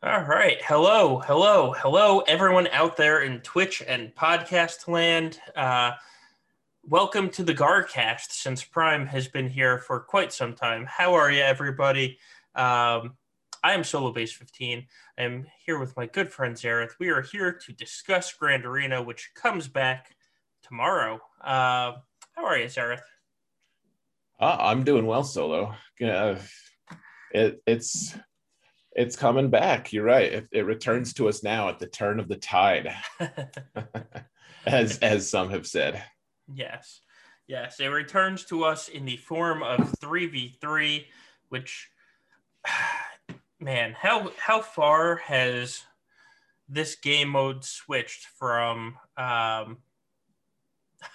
All right. Hello, hello, hello, everyone out there in Twitch and podcast land. Uh, welcome to the Garcast since Prime has been here for quite some time. How are you, everybody? Um, I am Solobass15. I am here with my good friend Xaereth. We are here to discuss Grand Arena, which comes back tomorrow. Uh, how are you, Xaereth? Uh, I'm doing well, Solo. Uh, it, it's it's coming back. You're right. It, it, returns to us now at the turn of the tide, as as some have said. Yes, yes, it returns to us in the form of three v three, which, man, how how far has this game mode switched from um,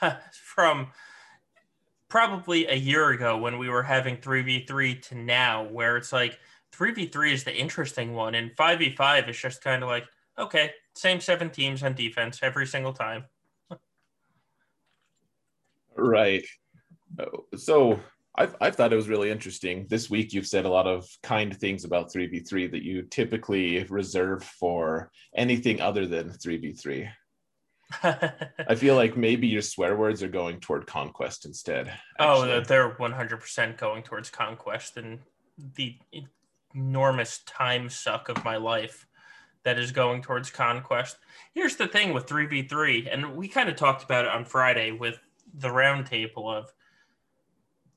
from probably a year ago when we were having 3v3 to now where it's like 3v3 is the interesting one, and 5v5 is just kind of like, okay, same seven teams on defense every single time. right. So I've, I've thought it was really interesting. This week, you've said a lot of kind things about 3v3 that you typically reserve for anything other than 3v3. I feel like maybe your swear words are going toward conquest instead. Oh, actually. Oh, they're 100% going towards conquest. And the enormous time suck of my life that is going towards conquest. Here's the thing with 3v3, and we kind of talked about it on Friday with the roundtable of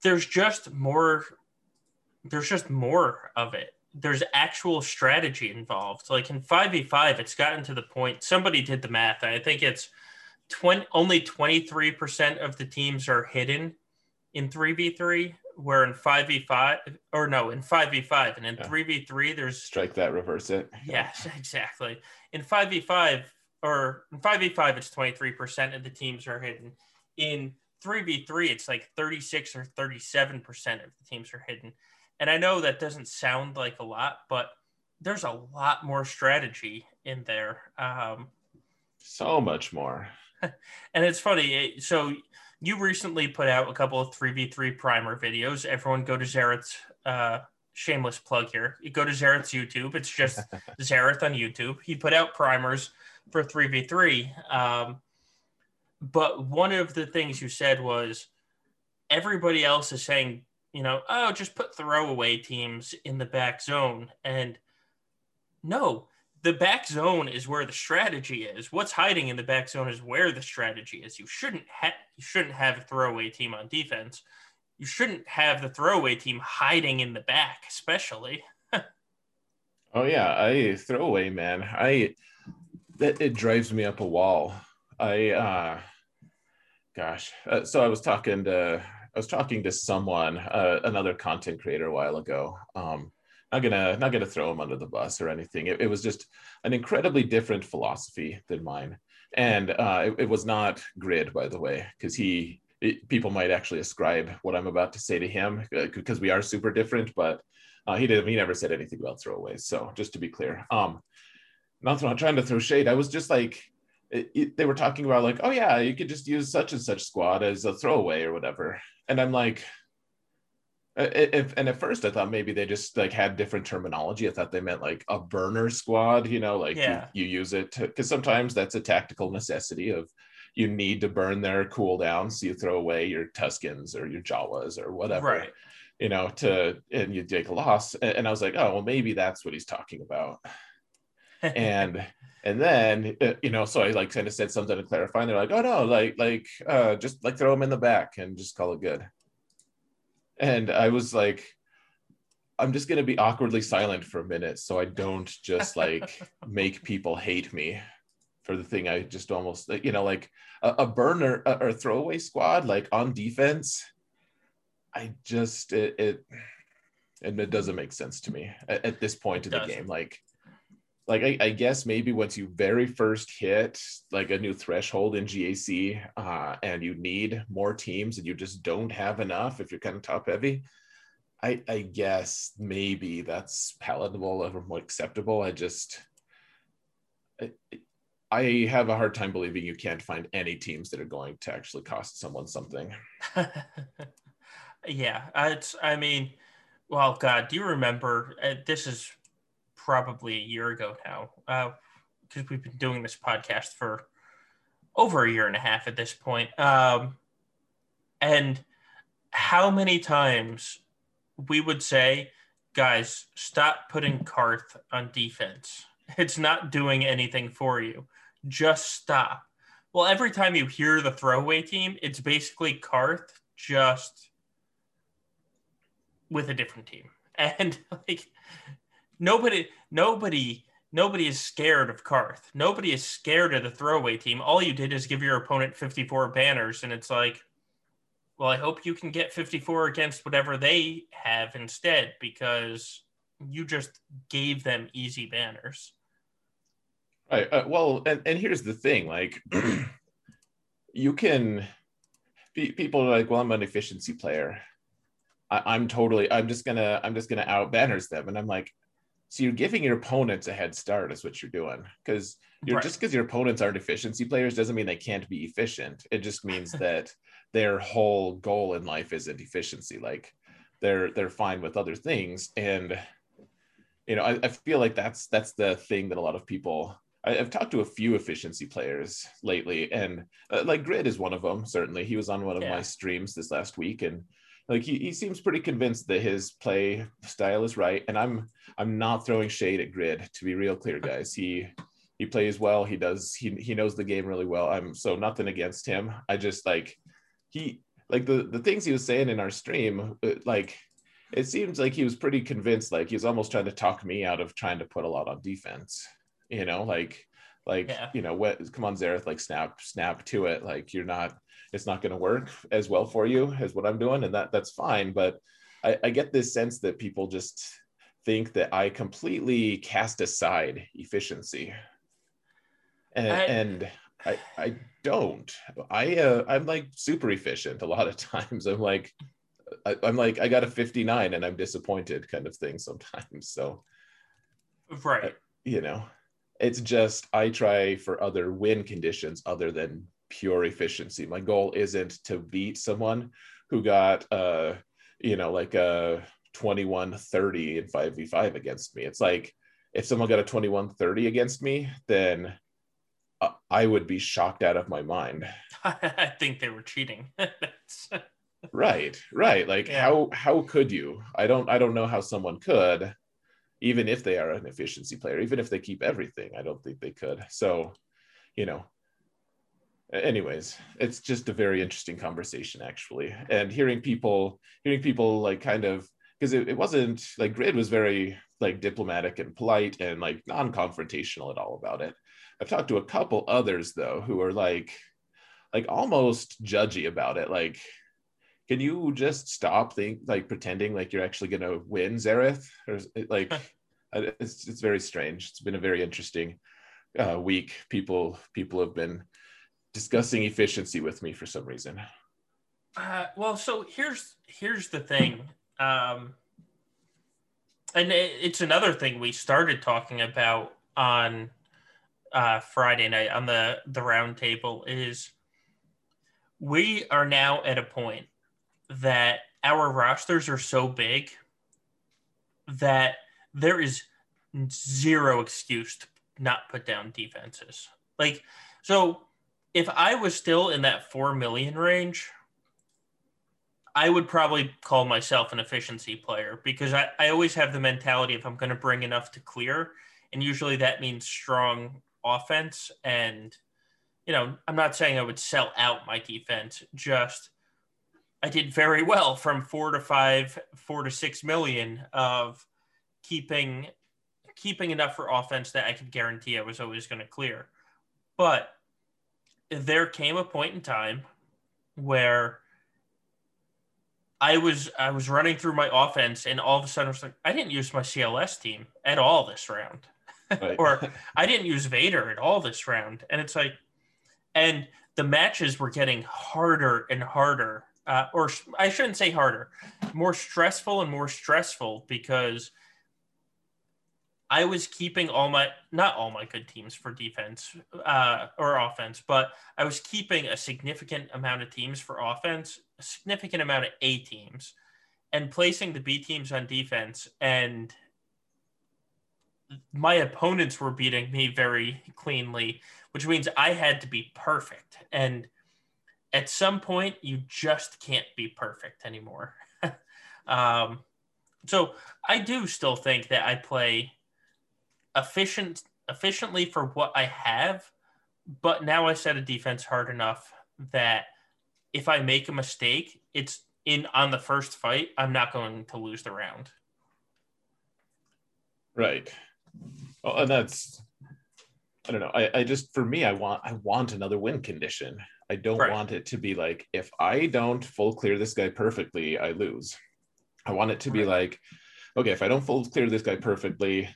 there's just more there's just more of it. There's actual strategy involved. Like in 5v5, it's gotten to the point somebody did the math, I think it's 20 only 23% of the teams are hidden in 3v3 where in 5v5 or no in 5v5 and in yeah. 3v3 there's strike that reverse it. Yes exactly. In 5v5 or in 5v5 it's 23% of the teams are hidden. In 3v3 it's like 36 or 37% of the teams are hidden. And i know that doesn't sound like a lot but there's a lot more strategy in there um, so much more. And it's funny so you recently put out a couple of 3v3 primer videos. Everyone go to Xaereth's uh, shameless plug here. You go to Xaereth's YouTube. It's just Xaereth on YouTube. He put out primers for 3v3. Um, but one of the things you said was everybody else is saying, you know, oh, just put throwaway teams in the back zone. And no, the back zone is where the strategy is. What's hiding in the back zone is where the strategy is. You shouldn't have you shouldn't have a throwaway team on defense. You shouldn't have the throwaway team hiding in the back, especially. oh yeah, I throwaway man. I that it drives me up a wall. I uh gosh. Uh, so I was talking to I was talking to someone, uh, another content creator a while ago. Um not gonna not gonna throw him under the bus or anything. It, it was just an incredibly different philosophy than mine, and uh, it, it, was not grid, by the way, because he it, people might actually ascribe what I'm about to say to him because uh, we are super different, but uh, he did he never said anything about throwaways. So just to be clear, um, not, trying to throw shade. I was just like. They were talking about like, oh yeah, you could just use such and such squad as a throwaway or whatever, and I'm like, if, and at first I thought maybe they just like had different terminology. I thought they meant like a burner squad, you know, like yeah. you, you use it because sometimes that's a tactical necessity of you need to burn their cooldown. So you throw away your Tuskens or your Jawas or whatever, right. you know, to, and you take a loss. And I was like, oh, well, maybe that's what he's talking about. and, and then, uh, you know, so I like kind of said something to clarify and they're like, oh no, like, like, uh, just like throw them in the back and just call it good and I was like, I'm just gonna be awkwardly silent for a minute so I don't just like make people hate me for the thing I just almost you know like a, a burner or throwaway squad like on defense. I just it, it and it doesn't make sense to me at, at this point in the game. Like like I, I, guess maybe once you very first hit like a new threshold in GAC uh, and you need more teams and you just don't have enough if you're kind of top heavy, I, I guess maybe that's palatable or more acceptable. I just I, I have a hard time believing you can't find any teams that are going to actually cost someone something. yeah, it's I mean, well, God, do you remember? Uh, this is probably a year ago now, because uh, we've been doing this podcast for over a year and a half at this point. Um, and how many times we would say, guys, stop putting Carth on defense. It's not doing anything for you. Just stop. Well, every time you hear the throwaway team, it's basically Carth just with a different team. And like nobody nobody nobody is scared of Carth. Nobody is scared of the throwaway team. All you did is give your opponent 54 banners and it's like well, I hope you can get 54 against whatever they have instead because you just gave them easy banners. Right. Uh, well, and, and here's the thing like, you can, people are like, well, I'm an efficiency player. I, I'm totally, I'm just gonna, I'm just gonna out banners them. And I'm like, so you're giving your opponents a head start is what you're doing because you're right. just because your opponents aren't efficiency players doesn't mean they can't be efficient it just means that their whole goal in life isn't efficiency like they're they're fine with other things and you know I, I feel like that's that's the thing that a lot of people I, have talked to a few efficiency players lately and uh, like grid is one of them certainly he was on one of yeah. my streams this last week and like he, he seems pretty convinced that his play style is right and i'm i'm not throwing shade at grid to be real clear guys. He he plays well he does he, he knows the game really well. I'm so nothing against him. I just like he like the the things he was saying in our stream uh, like it seems like he was pretty convinced like he was almost trying to talk me out of trying to put a lot on defense you know? Like like yeah. you know what come on Xaereth like snap snap to it. Like you're not it's not going to work as well for you as what I'm doing, and that that's fine. But I, I get this sense that people just think that I completely cast aside efficiency, and I, and I, I don't. I uh, I'm like super efficient a lot of times. I'm like I, am like I got a 59 and I'm disappointed kind of thing sometimes. So right, you know, it's just I try for other win conditions other than pure efficiency. My goal isn't to beat someone who got uh you know like a 21 30 in 5v5 against me. It's like if someone got a 21 30 against me, then uh, I would be shocked out of my mind. I think they were cheating. right, right. Like yeah. how how could you? I don't I don't know how someone could even if they are an efficiency player, even if they keep everything, I don't think they could. So, you know, anyways it's just a very interesting conversation actually. And hearing people hearing people like kind of because it, it wasn't like grid was very like diplomatic and polite and like non-confrontational at all about it. I've talked to a couple others though who are like like almost judgy about it. Like can you just stop think like pretending like you're actually going to win Xaereth or like it's, it's very strange. It's been a very interesting uh, week. People people have been discussing efficiency with me for some reason. Uh, well, so here's here's the thing, um, and it, it's another thing we started talking about on uh, Friday night on the the roundtable is we are now at a point that our rosters are so big that there is zero excuse to not put down defenses. Like so if I was still in that 4 million range, I would probably call myself an efficiency player because I, I always have the mentality if I'm going to bring enough to clear. And usually that means strong offense. And, you know, I'm not saying I would sell out my defense, just I did very well from four to five, four to six million of keeping keeping enough for offense that I could guarantee I was always going to clear. But there came a point in time where I was I was running through my offense and all of a sudden I was like, I didn't use my CLS team at all this round. Right. or I didn't use Vader at all this round. And it's like and the matches were getting harder and harder. Uh, or I shouldn't say harder, more stressful and more stressful because – I was keeping all my not all my good teams for defense uh, or offense, but I was keeping a significant amount of teams for offense, a significant amount of A teams, and placing the B teams on defense. And my opponents were beating me very cleanly, which means I had to be perfect. And at some point, you just can't be perfect anymore. um, so I do still think that I play efficient efficiently for what I have, but now I set a defense hard enough that if I make a mistake, it's in on the first fight, I'm not going to lose the round. Right. Well, and that's I don't know. I, I just for me, I want I want another win condition. I don't right. want it to be like if I don't full clear this guy perfectly, I lose. I want it to be like, okay, if I don't full clear this guy perfectly,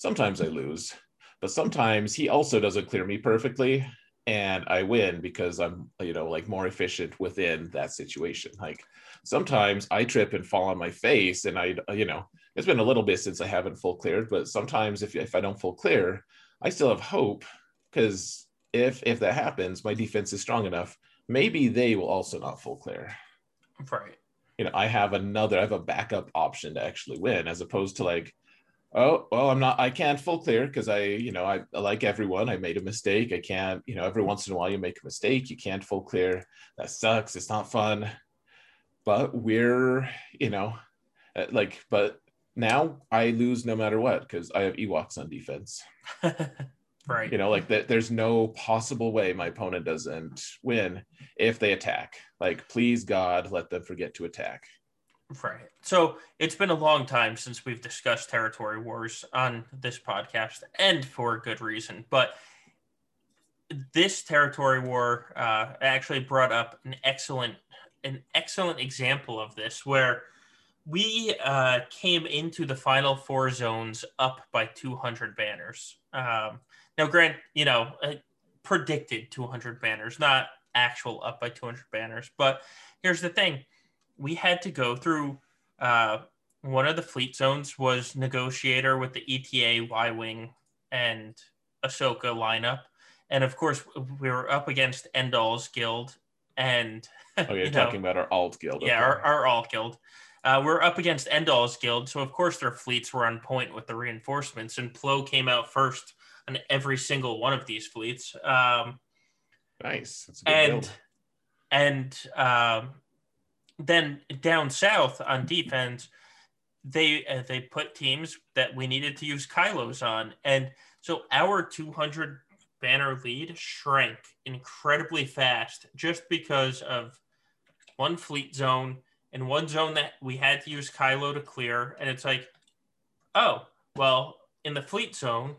sometimes I lose, but sometimes he also doesn't clear me perfectly, and I win because I'm you know like more efficient within that situation. Like sometimes I trip and fall on my face, and I you know it's been a little bit since I haven't full cleared, but sometimes if if I don't full clear, I still have hope because if if that happens, my defense is strong enough. Maybe they will also not full clear. Right. You know, I have another, I have a backup option to actually win, as opposed to like, oh, well, I'm not, I can't full clear because I, you know, I like everyone. I made a mistake. I can't, you know, every once in a while you make a mistake. You can't full clear. That sucks. It's not fun. But we're, you know, uh, like, but now I lose no matter what because I have Ewoks on defense. right. You know, like that. There's no possible way my opponent doesn't win if they attack. Like, please God, let them forget to attack. Right. So it's been a long time since we've discussed territory wars on this podcast, and for good reason. But this territory war uh, actually brought up an excellent, an excellent example of this, where we uh, came into the final four zones up by 200 banners. Um, now, Grant, you know, uh, predicted 200 banners, not actual up by 200 banners. But here's the thing we had to go through uh, one of the fleet zones was negotiator with the ETA, Y Wing, and Ahsoka lineup. And of course, we were up against Endall's guild. And oh, you're you know, talking about our alt guild. Yeah, our, our alt guild. Uh, we're up against Endall's guild, so of course their fleets were on point with the reinforcements, and Plo came out first on every single one of these fleets. Um, nice, and build. and um, then down south on defense, they uh, they put teams that we needed to use Kylos on, and so our 200 banner lead shrank incredibly fast just because of one fleet zone and one zone that we had to use Kylo to clear, and it's like, oh, well, in the fleet zone,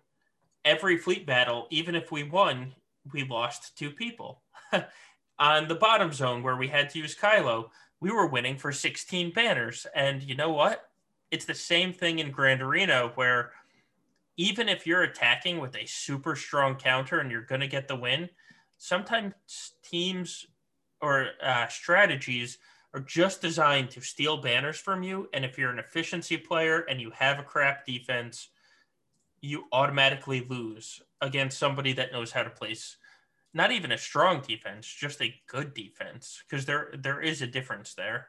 every fleet battle, even if we won, we lost two people. On the bottom zone where we had to use Kylo, we were winning for 16 banners. And you know what? It's the same thing in Grand Arena where even if you're attacking with a super strong counter and you're going to get the win, sometimes teams or uh, strategies – are just designed to steal banners from you. And if you're an efficiency player and you have a crap defense, you automatically lose against somebody that knows how to place not even a strong defense, just a good defense, because there there is a difference there.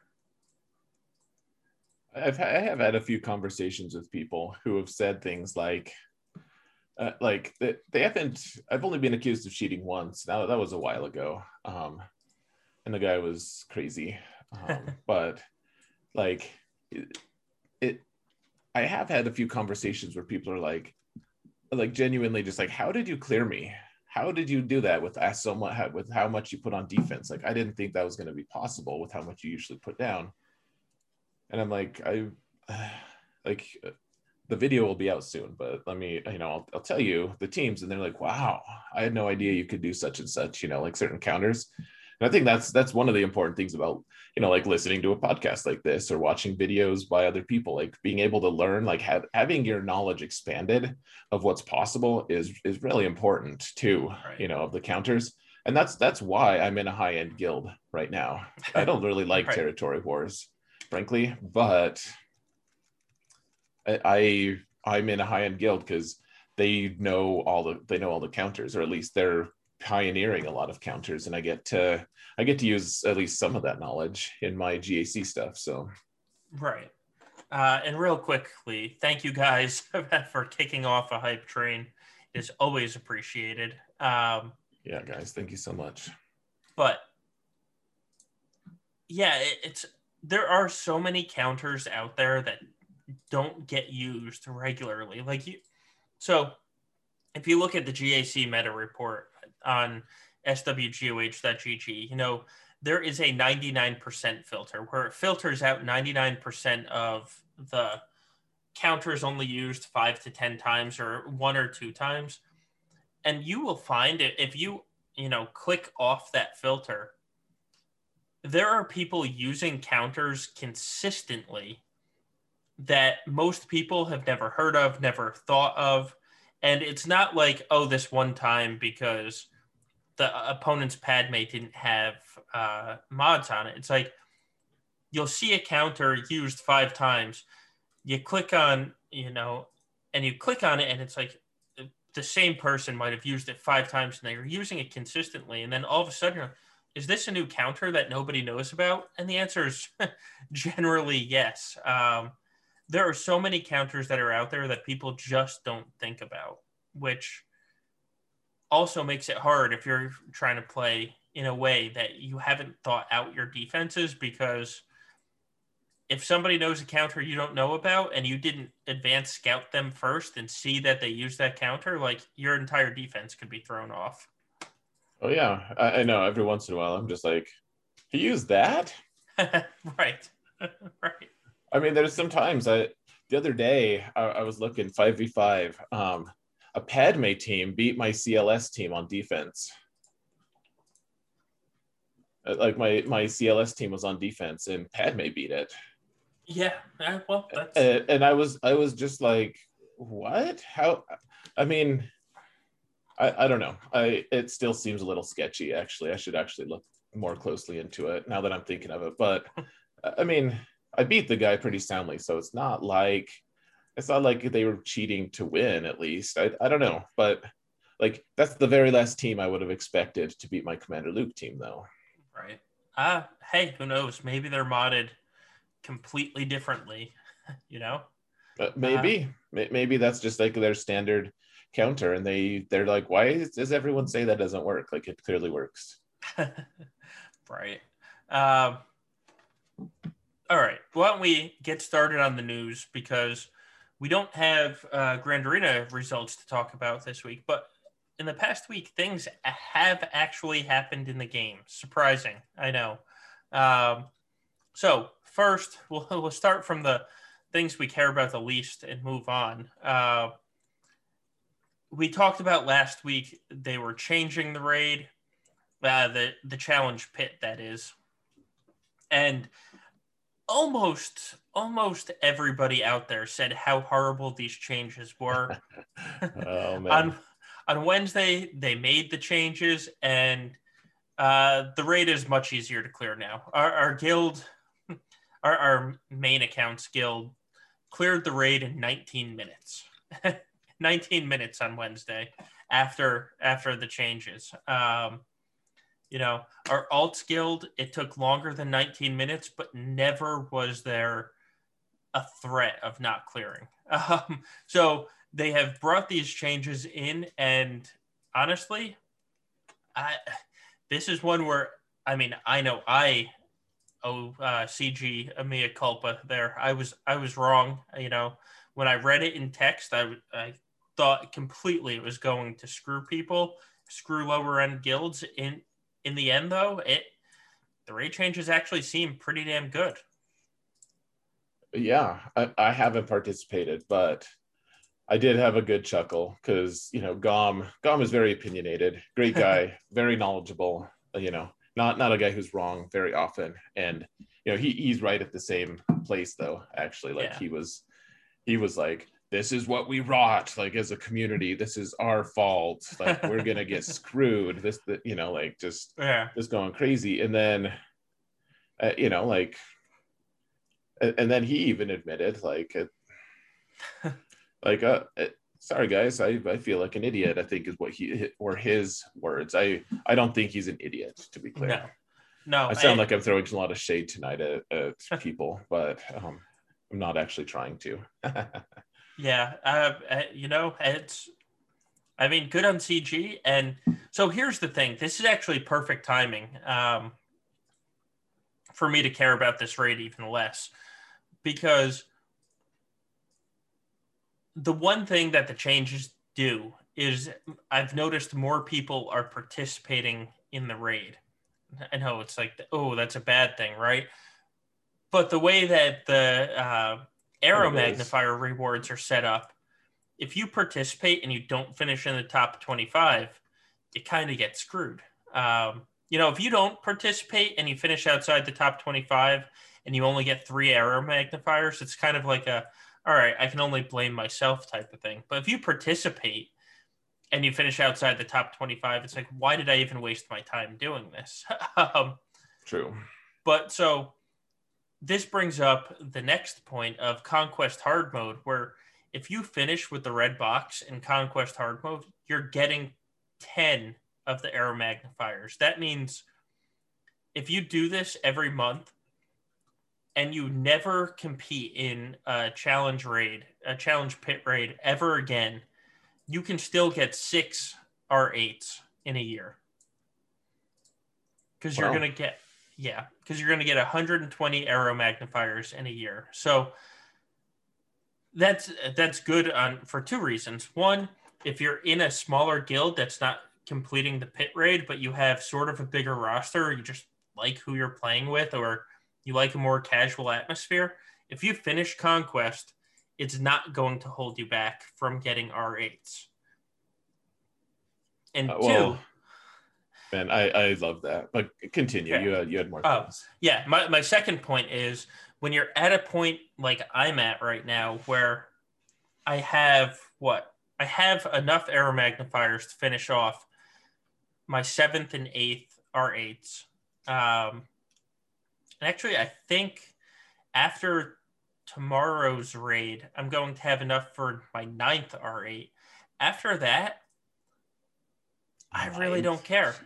I've I have had a few conversations with people who have said things like, uh, like they, they haven't. I've only been accused of cheating once. Now that was a while ago, um, and the guy was crazy um, but like it, it, I have had a few conversations where people are like, like genuinely just like, how did you clear me? How did you do that with so much with how much you put on defense? Like I didn't think that was going to be possible with how much you usually put down. And I'm like, I like the video will be out soon, but let me, you know, I'll, I'll, tell you the teams, and they're like, wow, I had no idea you could do such and such, you know, like certain counters. And I think that's that's one of the important things about you know like listening to a podcast like this or watching videos by other people, like being able to learn, like have, having your knowledge expanded of what's possible is is really important too. Right. You know of the counters, and that's that's why I'm in a high end guild right now. I don't really like right. territory wars, frankly, but I, I I'm in a high end guild because they know all the they know all the counters, or at least they're pioneering a lot of counters and i get to i get to use at least some of that knowledge in my gac stuff so right Uh, and real quickly, thank you guys for kicking off a hype train. Is always appreciated. Um, yeah, guys, thank you so much. But yeah, it, it's there are so many counters out there that don't get used regularly. Like you, so if you look at the GAC meta report on swgoh.gg, you know there is a 99% filter where it filters out 99% of the counters only used five to 10 times or one or two times. And you will find it if you, you know, click off that filter, there are people using counters consistently that most people have never heard of, never thought of. And it's not like, oh, this one time because the opponent's Padme didn't have uh, mods on it. It's like you'll see a counter used five times. You click on, you know, and you click on it, and it's like the same person might have used it five times and they're using it consistently. And then all of a sudden, is this a new counter that nobody knows about? And the answer is generally yes. Um, there are so many counters that are out there that people just don't think about, which also makes it hard if you're trying to play in a way that you haven't thought out your defenses because if somebody knows a counter you don't know about and you didn't advance scout them first and see that they use that counter, like your entire defense could be thrown off. Oh yeah, I, I know. Every once in a while, I'm just like, he used that. right, right. I mean, there's sometimes I the other day I, I was looking five v five. Um, a Padme team beat my CLS team on defense. Uh, like my my CLS team was on defense and Padme beat it. Yeah, well, that's... And, and I was I was just like, what? How? I mean, I I don't know. I it still seems a little sketchy. Actually, I should actually look more closely into it now that I'm thinking of it. But I mean, I beat the guy pretty soundly, so it's not like it's not like they were cheating to win. At least I I don't know, but like that's the very last team I would have expected to beat my Commander Luke team, though. Right. Ah, uh, hey, who knows? Maybe they're modded completely differently. you know. Uh, maybe, uh, maybe that's just like their standard counter, and they they're like, why does everyone say that doesn't work? Like it clearly works. right. Um. All right. Why don't we get started on the news because we don't have uh, Grand Arena results to talk about this week, but in the past week, things have actually happened in the game. Surprising, I know. Um, so first, we'll, we'll start from the things we care about the least and move on. Uh, we talked about last week they were changing the raid, uh, the the challenge pit that is, and almost almost everybody out there said how horrible these changes were. oh man. on on Wednesday, they made the changes, and uh, the raid is much easier to clear now. Our, our guild, our, our main accounts guild, cleared the raid in 19 minutes. 19 minutes on Wednesday after after the changes. Um, you know, our alts guild, it took longer than 19 minutes, but never was there a threat of not clearing. Um, so they have brought these changes in, and honestly, I this is one where I mean I know I oh uh, CG a mea culpa there. I was I was wrong. You know when I read it in text, I I thought completely it was going to screw people, screw lower end guilds. In in the end, though, it the rate changes actually seem pretty damn good. Yeah, I, I haven't participated, but I did have a good chuckle because you know Gom Gom is very opinionated, great guy, very knowledgeable. You know, not not a guy who's wrong very often, and you know he he's right at the same place though. Actually, like yeah. he was he was like this is what we wrought like as a community this is our fault like we're gonna get screwed this the, you know like just yeah just going crazy and then uh, you know like and, and, then he even admitted like it, like uh eh, sorry guys I, I feel like an idiot i think is what he or his words i i don't think he's an idiot to be clear no no i sound I, like i'm throwing a lot of shade tonight at, at people but um I'm not actually trying to. yeah, uh, uh, you know, it's. I mean, good on CG, and so here's the thing. This is actually perfect timing um, for me to care about this raid even less, because the one thing that the changes do is I've noticed more people are participating in the raid. I know it's like, oh, that's a bad thing, right? But the way that the uh, aeromagnifier rewards are set up, if you participate and you don't finish in the top 25, you kind of get screwed. Um, you know, if you don't participate and you finish outside the top 25 and you only get three aeromagnifiers, it's kind of like a, all right, I can only blame myself type of thing. But if you participate and you finish outside the top 25, it's like, why did I even waste my time doing this? um, True. But so this brings up the next point of Conquest Hard Mode, where if you finish with the red box in Conquest Hard Mode, you're getting 10 of the aeromagnifiers. That means if you do this every month, and you never compete in a challenge raid, a challenge pit raid ever again, you can still get six R8s in a year. Because wow. you're going to get, yeah, because you're going to get 120 aeromagnifiers in a year. So that's that's good on for two reasons. One, if you're in a smaller guild that's not completing the pit raid, but you have sort of a bigger roster, you just like who you're playing with, or you like a more casual atmosphere, if you finish Conquest, it's not going to hold you back from getting R8s. And uh, well, two, man, I, I love that. But continue. You had you had more. Oh, yeah. My my second point is when you're at a point like I'm at right now, where I have what I have enough aeromagnifiers to finish off my seventh and eighth R8s. Um, and actually, I think after tomorrow's raid, I'm going to have enough for my ninth R8. After that, I really don't care.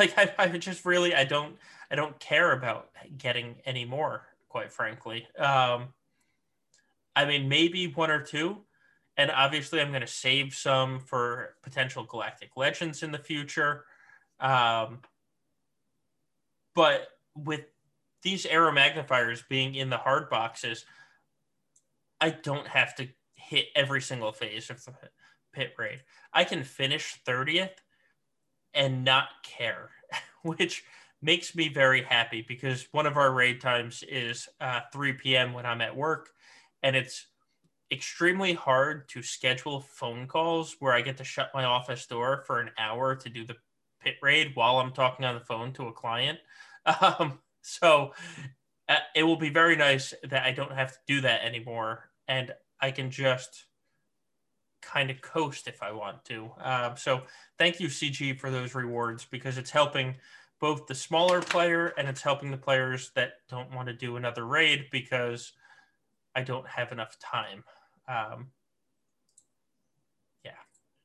Like I, I just really I don't I don't care about getting any more, quite frankly. Um, I mean, maybe one or two, and obviously I'm going to save some for potential Galactic Legends in the future. Um, but with these aeromagnifiers being in the hard boxes, I don't have to hit every single phase of the pit raid. I can finish 30th and not care, which makes me very happy because one of our raid times is uh, 3 p.m. when I'm at work, and it's extremely hard to schedule phone calls where I get to shut my office door for an hour to do the pit raid while I'm talking on the phone to a client. Um, so uh, it will be very nice that I don't have to do that anymore, and I can just kind of coast if I want to. Uh, so thank you, CG, for those rewards because it's helping both the smaller player and it's helping the players that don't want to do another raid because I don't have enough time. Um, yeah.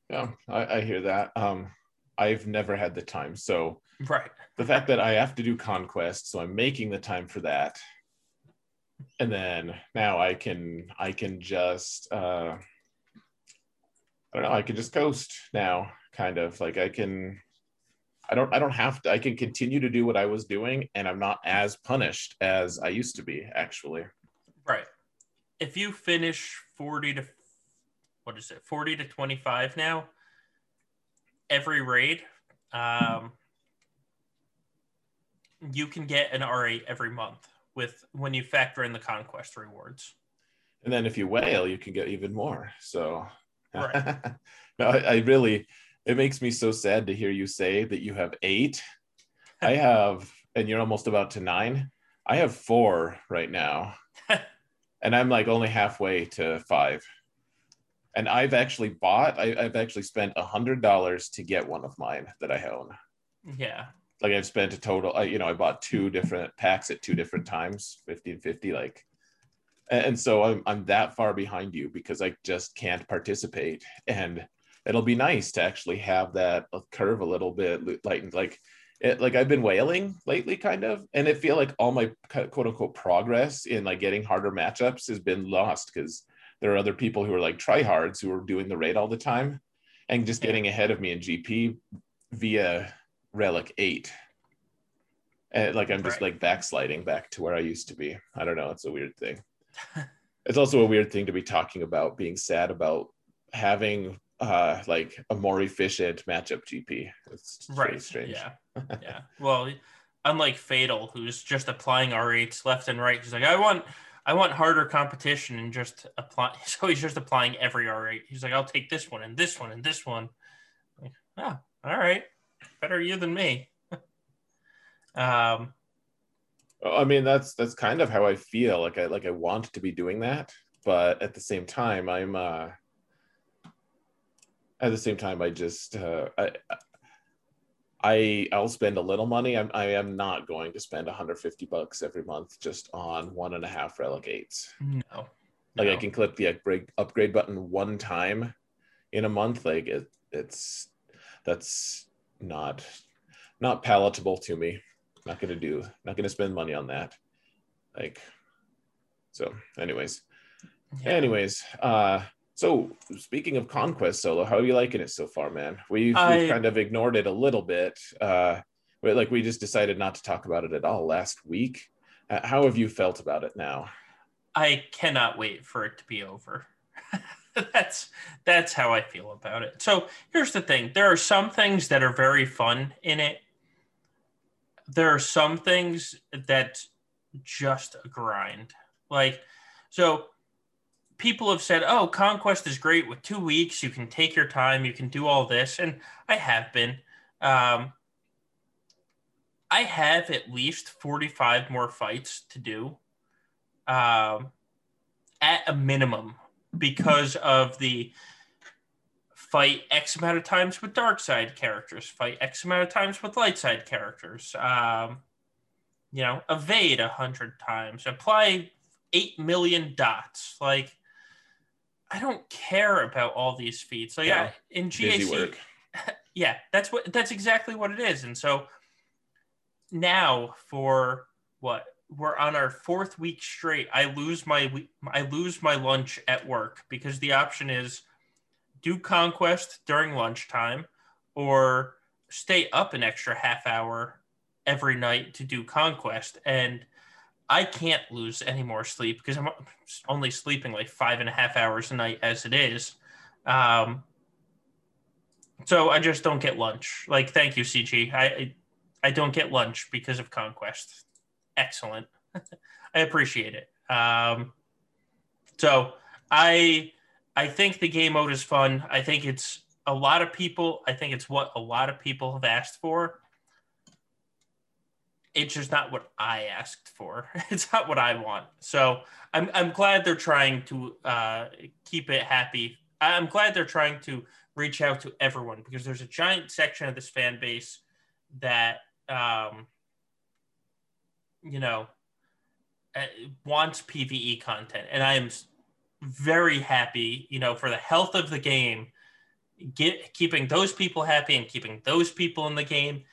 Yeah, I, I hear that. Um, I've never had the time. So right. the fact that I have to do conquest, so I'm making the time for that. And then now I can I can just uh I don't know, I can just coast now, kind of like I can I don't I don't have to I can continue to do what I was doing and I'm not as punished as I used to be actually. If you finish 40 to what is it? 40 to 25 now, every raid, um, you can get an R8 every month with when you factor in the conquest rewards. And then if you whale, you can get even more. So, right. no, I, I really, it makes me so sad to hear you say that you have eight. I have, and you're almost about to nine. I have four right now. And I'm like only halfway to five and I've actually bought. I, have actually spent a hundred dollars to get one of mine that I own. Yeah. Like I've spent a total. I, you know, I bought two different packs at two different times, 50 and 50. Like, and so I'm I'm that far behind you because I just can't participate. And it'll be nice to actually have that curve a little bit lightened. Like it, like I've been whaling lately, kind of, and it feel like all my quote unquote progress in like getting harder matchups has been lost because there are other people who are like tryhards who are doing the raid all the time and just getting ahead of me in GP via Relic Eight. And like I'm just right. like backsliding back to where I used to be. I don't know. It's a weird thing. it's also a weird thing to be talking about being sad about having uh like a more efficient matchup GP. It's right. strange. Yeah. Yeah. Well, unlike Fatal, who's just applying R8s left and right, he's like, I want I want harder competition and just apply. So he's just applying every R8. He's like, I'll take this one and this one and this one. Like, oh, all right. Better you than me. um, I mean, that's that's kind of how I feel. Like I like I want to be doing that, but at the same time, I'm uh at the same time, I just uh, I I I'll spend a little money. I'm I am not going to spend 150 bucks every month just on one and a half relic eights. No. Like no. I can click the upgrade upgrade button one time in a month. Like it, it's that's not not palatable to me. Not gonna do. Not gonna spend money on that. Like so. Anyways. Yeah. Anyways. Uh so speaking of conquest solo, how are you liking it so far, man? We've, I, we've kind of ignored it a little bit. Uh, like we just decided not to talk about it at all last week. Uh, how have you felt about it now? I cannot wait for it to be over. that's that's how I feel about it. So here's the thing: there are some things that are very fun in it. There are some things that just a grind. Like so people have said, "Oh, Conquest is great with two weeks. You can take your time. You can do all this," and I have been. Um, I have at least forty-five more fights to do, um, at a minimum, because of the fight X amount of times with dark side characters, fight X amount of times with light side characters. Um, you know, evade a hundred times, apply eight million dots. Like I don't care about all these feeds. So yeah, yeah. in GAC, yeah, that's what that's exactly what it is. And so now for what? We're on our fourth week straight, I lose my I lose my lunch at work because the option is do conquest during lunchtime or stay up an extra half hour every night to do conquest. And I can't lose any more sleep because I'm only sleeping like five and a half hours a night as it is. Um, so I just don't get lunch. Like, thank you, CG. I I don't get lunch because of Conquest. Excellent. I appreciate it. Um, so I I think the game mode is fun. I think it's a lot of people. I think it's what a lot of people have asked for it's just not what I asked for. It's not what I want. So I'm I'm glad they're trying to uh, keep it happy. I'm glad they're trying to reach out to everyone because there's a giant section of this fan base that um, you know uh, wants PVE content, and I am very happy. You know, for the health of the game, get keeping those people happy and keeping those people in the game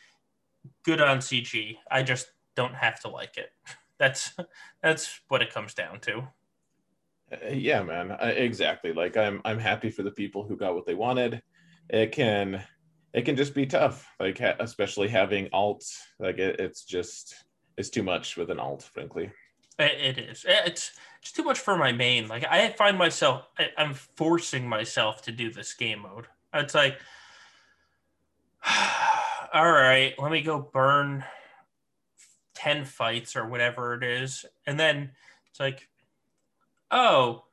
good on CG. I just don't have to like it. That's that's what it comes down to. Uh, yeah, man. Uh, exactly. Like I'm I'm happy for the people who got what they wanted. It can it can just be tough. Like ha- especially having alt. Like it, it's just it's too much with an alt, frankly. It, it is. It's it's too much for my main. Like I find myself I, I'm forcing myself to do this game mode. It's like all right, let me go burn 10 fights or whatever it is. And then it's like, oh,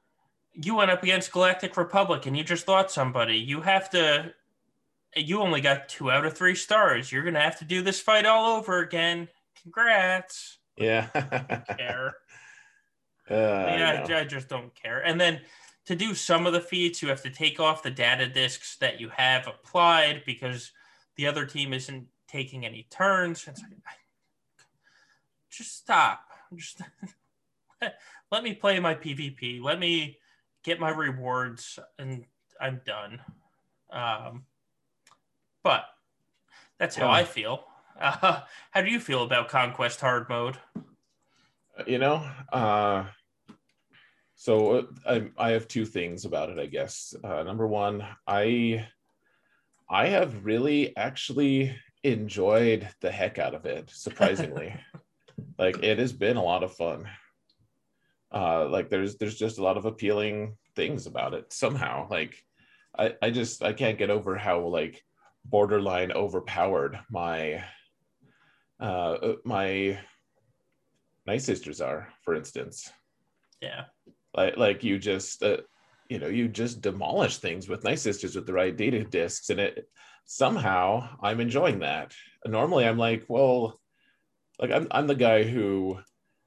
you went up against Galactic Republic and you just thought somebody. You have to, you only got two out of three stars. You're going to have to do this fight all over again. Congrats. Yeah. care. Uh, yeah, I, I just don't care. And then to do some of the feats, you have to take off the data discs that you have applied because the other team isn't taking any turns. It's like, just stop. Just let me play my PvP. Let me get my rewards, and I'm done. Um, but that's how I feel. Uh, how do you feel about Conquest Hard Mode? You know, uh, so uh, I, I have two things about it, I guess. Uh, number one, I I have really actually enjoyed the heck out of it, surprisingly. like it has been a lot of fun. Uh, like there's there's just a lot of appealing things about it somehow. Like I, I just I can't get over how like borderline overpowered my uh my night sisters are, for instance. Yeah like like you just uh, you know you just demolish things with night sisters with the right data disks and it somehow i'm enjoying that. Normally i'm like well like i'm, I'm the guy who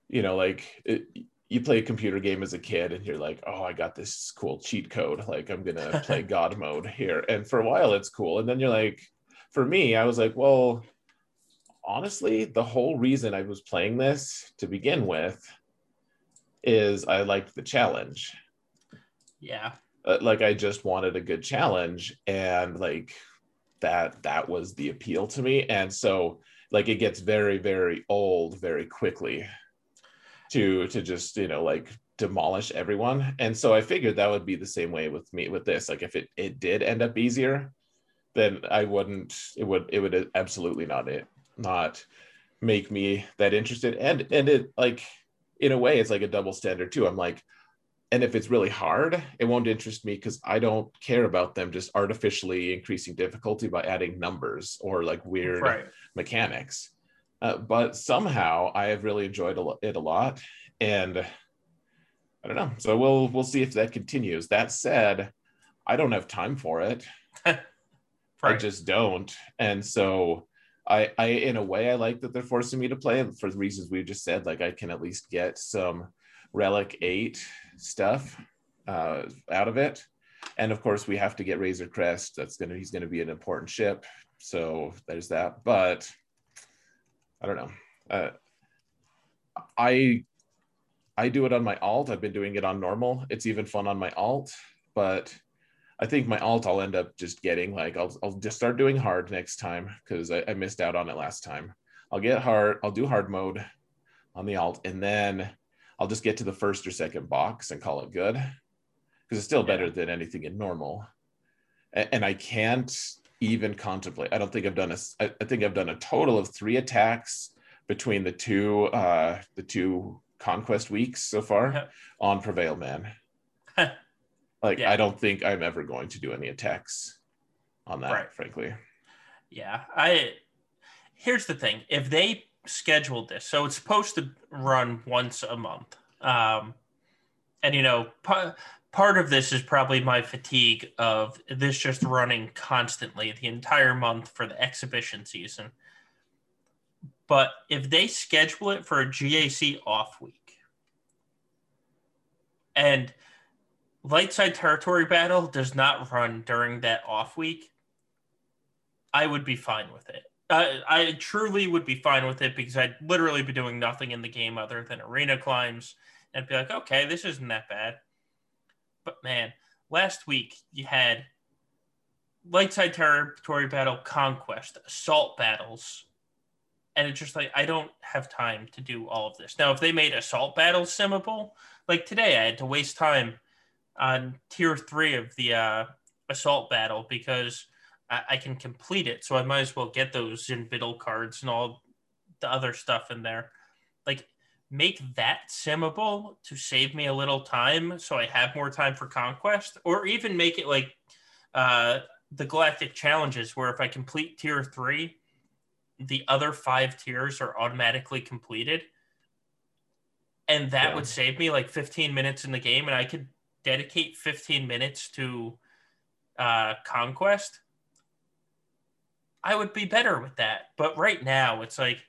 you know like it, you play a computer game as a kid and you're like oh i got this cool cheat code. Like i'm gonna play god mode here. And for a while it's cool. And then you're like for me i was like well honestly the whole reason i was playing this to begin with is I liked the challenge. Yeah. Uh, like I just wanted a good challenge and like that that was the appeal to me. And so like it gets very very old very quickly to to just you know like demolish everyone. And so i figured that would be the same way with me with this. Like if it it did end up easier then i wouldn't it would it would absolutely not it not make me that interested. And and it like in a way it's like a double standard too. I'm like and if it's really hard it won't interest me because i don't care about them just artificially increasing difficulty by adding numbers or like weird right. mechanics uh, but somehow i have really enjoyed it a lot and i don't know so we'll we'll see if that continues that said i don't have time for it right. i just don't and so I, I in a way I like that they're forcing me to play for the reasons we just said. Like I can at least get some Relic Eight stuff uh, out of it, and of course we have to get Razor Crest. That's gonna he's gonna be an important ship, so there's that. But I don't know. Uh, I I do it on my alt. I've been doing it on normal. It's even fun on my alt, but I think my alt I'll end up just getting like I'll I'll just start doing hard next time because I, I, missed out on it last time. I'll get hard. I'll do hard mode on the alt, and then I'll just get to the first or second box and call it good because it's still better yeah. than anything in normal. And, and, I can't even contemplate. I don't think I've done a. I, I think I've done a total of three attacks between the two uh the two conquest weeks so far on prevail man like yeah. I don't think I'm ever going to do any attacks on that, right. frankly. Yeah. I here's the thing. If they scheduled this, so it's supposed to run once a month. Um and you know, p- part of this is probably my fatigue of this just running constantly the entire month for the exhibition season. But if they schedule it for a GAC off week, and Lightside Territory Battle does not run during that off week, I would be fine with it. Uh, I truly would be fine with it because I'd literally be doing nothing in the game other than arena climbs and be like, okay, this isn't that bad. But man, last week you had Lightside Territory Battle Conquest, Assault Battles, and it's just like I don't have time to do all of this. Now, if they made Assault Battles simmable, like today, I had to waste time on tier three of the uh, assault battle because I, I, can complete it. So I might as well get those Invittal cards and all the other stuff in there. Like make that simmable to save me a little time so I have more time for conquest, or even make it like uh, the galactic challenges where if I complete tier three, the other five tiers are automatically completed. And that yeah. would save me like 15 minutes in the game, and I could dedicate 15 minutes to uh, conquest, I would be better with that. But right now, it's like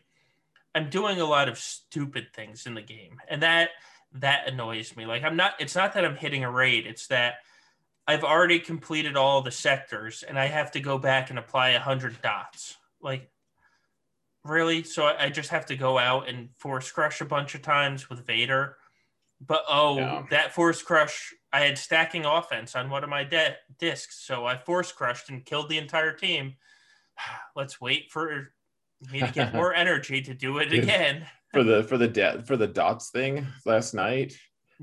I'm doing a lot of stupid things in the game, and that that annoys me. Like I'm not. It's not that I'm hitting a raid. It's that I've already completed all the sectors, and I have to go back and apply a hundred dots. Like really? So I just have to go out and force crush a bunch of times with Vader. But oh, yeah. that force crush I had stacking offense on one of my de- discs, so I force crushed and killed the entire team. Let's wait for me to get more energy to do it again. for the for the de- for the dots thing last night,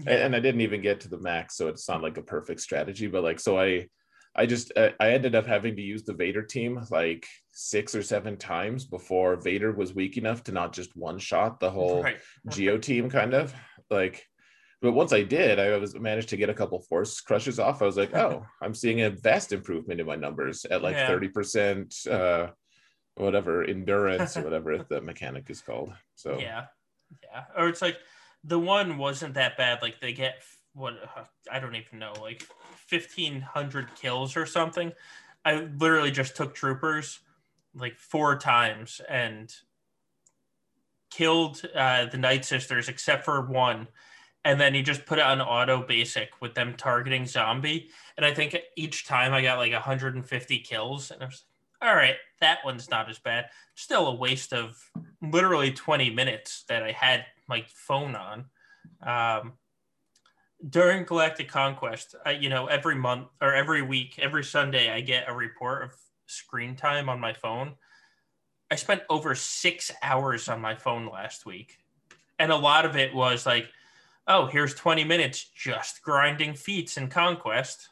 and I didn't even get to the max, so it's not like a perfect strategy. But like, so I I just I ended up having to use the Vader team like six or seven times before Vader was weak enough to not just one shot the whole Right. Geo team, kind of like. But once I did, I was managed to get a couple force crushes off. I was like, oh, I'm seeing a vast improvement in my numbers at like Yeah. thirty percent, uh, whatever endurance or whatever the mechanic is called. So Yeah, yeah. Or it's like the one wasn't that bad. Like they get what uh, I don't even know, like fifteen hundred kills or something. I literally just took troopers like four times and killed uh, the Night Sisters except for one. And then he just put it on auto basic with them targeting zombie. And I think each time I got like 150 kills. And I was like, all right, that one's not as bad. Still a waste of literally 20 minutes that I had my phone on. Um, during Galactic Conquest, I, you know, every month or every week, every Sunday, I get a report of screen time on my phone. I spent over six hours on my phone last week. And a lot of it was like, oh, here's 20 minutes just grinding feats in Conquest.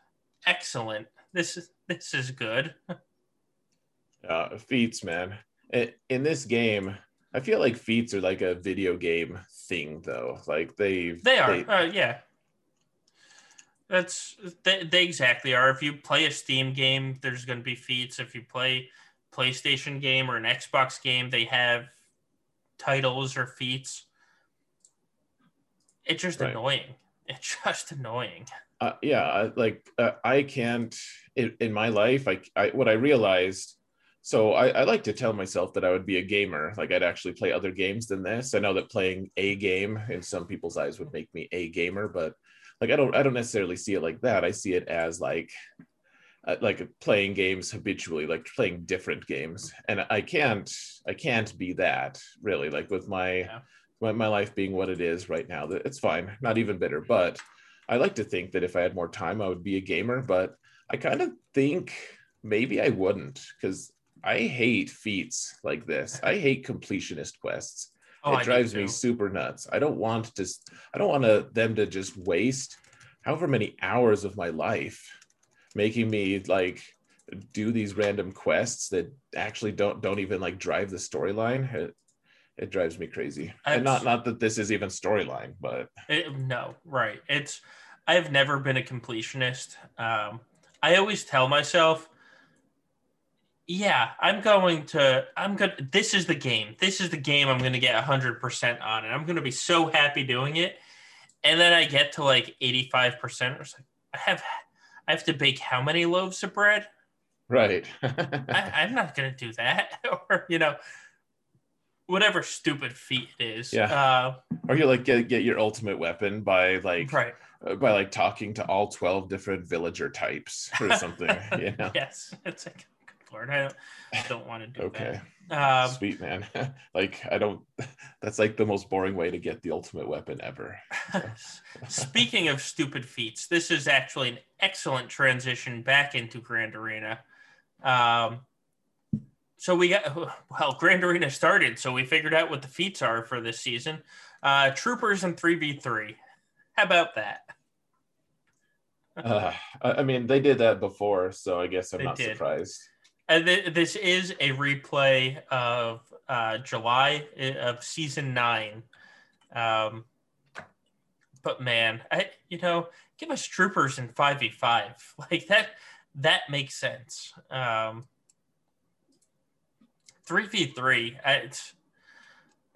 Excellent. This is this is good. uh, feats, man. In, in this game, I feel like feats are like a video game thing, though. Like they They are, uh, yeah. That's they, they exactly are. If you play a Steam game, there's going to be feats. If you play PlayStation game or an Xbox game, they have titles or feats. It's just Right. annoying. It's just annoying. uh, yeah like uh, i can't in, in my life I, I what i realized so I, I like to tell myself that i would be a gamer like i'd actually play other games than this i know that playing a game in some people's eyes would make me a gamer but like i don't i don't necessarily see it like that i see it as like uh, like playing games habitually like playing different games and i can't i can't be that really like with my Yeah. My, my life being what it is right now that it's fine not even bitter but I like to think that if I had more time, I would be a gamer, but I kind of think maybe I wouldn't because I hate feats like this. I hate completionist quests. Oh, it drives me super nuts. I don't want to. I don't want to, them to just waste however many hours of my life making me like do these random quests that actually don't don't even like drive the storyline. Uh, It, drives me crazy. and not not that this is even storyline, but It, no, right. It's I've never been a completionist. Um, I always tell myself, yeah, I'm going to I'm going to this is the game. This is the game I'm going to get 100% on and I'm going to be so happy doing it. And then I get to like 85% or so. I have I have to bake how many loaves of bread? right. I, I'm not going to do that or you know whatever stupid feat it is. Yeah. Uh, or you like get, get your ultimate weapon by like right. uh, by like talking to all 12 different villager types or something you know Yes, it's like good lord, I don't, I don't want to do okay that. Um, sweet man like i don't that's like the most boring way to get the ultimate weapon ever speaking of stupid feats, this is actually an excellent transition back into Grand Arena. Um, so we got well, Grand Arena started, so we figured out what the feats are for this season. Uh, troopers and three v three. How about that? uh, I mean they did that before so i guess i'm They not did. surprised And th- this is a replay of uh, July uh, of season nine. Um, but man, I you know, give us troopers in five v five like that. That makes sense. Um, three v three. I, it's,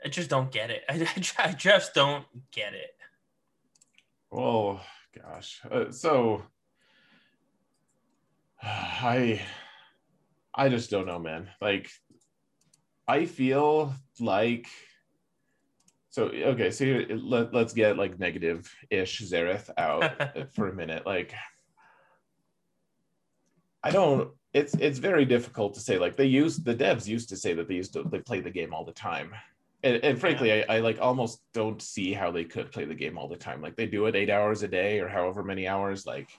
I just don't get it. I, I just don't get it. oh gosh uh, so i i just don't know man like i feel like so okay so let, let's get like negative ish Xaereth out for a minute like i don't it's it's very difficult to say like they used the devs used to say that they used to they play the game all the time. And, and frankly I, I like almost don't see how they could play the game all the time. Like they do it eight hours a day or however many hours like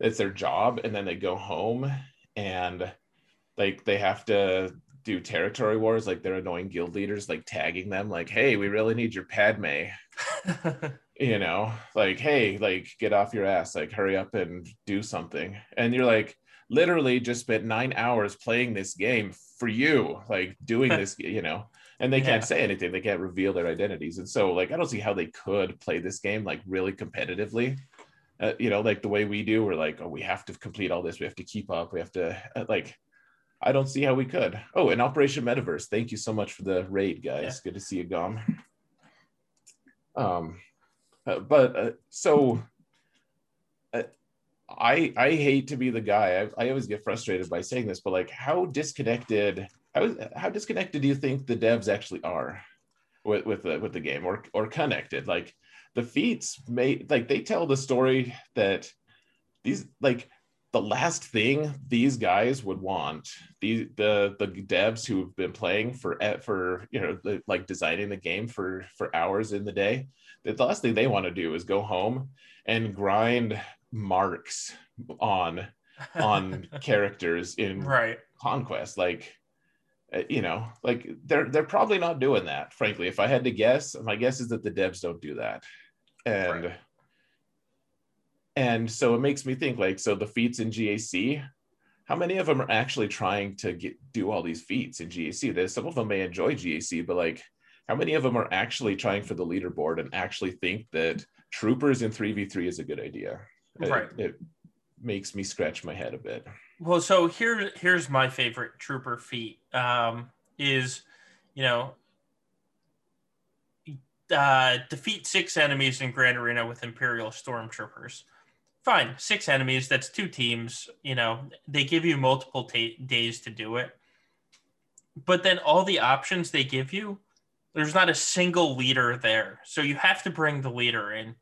it's their job and then they go home and like they have to do territory wars, like they're annoying guild leaders, like tagging them, like, "Hey, we really need your Padme." you know, like, "Hey, like, get off your ass, like, hurry up and do something." And you're like, literally just spent nine hours playing this game for you, like doing this, you know, and they can't say anything. They can't reveal their identities. And so, like, I don't see how they could play this game like really competitively. Uh, you know, like the way we do, we're like, oh, we have to complete all this. We have to keep up. We have to, uh, like, I don't see how we could. Oh, and Operation Metaverse. Thank you so much for the raid, guys. Yeah. Good to see you, Gom. Um, uh, but uh, so I I hate to be the guy. I, I always get frustrated by saying this, but like, how disconnected how how disconnected do you think the devs actually are with with the with the game, or or connected? Like the feats may like they tell the story that these like the last thing these guys would want the the the devs who've been playing for eh, for you know like designing the game for for hours in the day the last thing they want to do is go home and grind marks on on characters in right. Conquest like uh, you know like they're they're probably not doing that frankly. If i had to guess my guess is that the devs don't do that. And right. and so it makes me think like so the feats in gac how many of them are actually trying to get do all these feats in gac there's some of them may enjoy gac but like how many of them are actually trying for the leaderboard and actually think that troopers in 3v3 is a good idea right. It, it makes me scratch my head a bit. Well, so here, here's my favorite trooper feat. Um, is you know, uh, defeat six enemies in Grand Arena with Imperial Stormtroopers. Fine, six enemies. That's two teams. You know, they give you multiple ta- days to do it. But then all the options they give you, there's not a single leader there. So you have to bring the leader in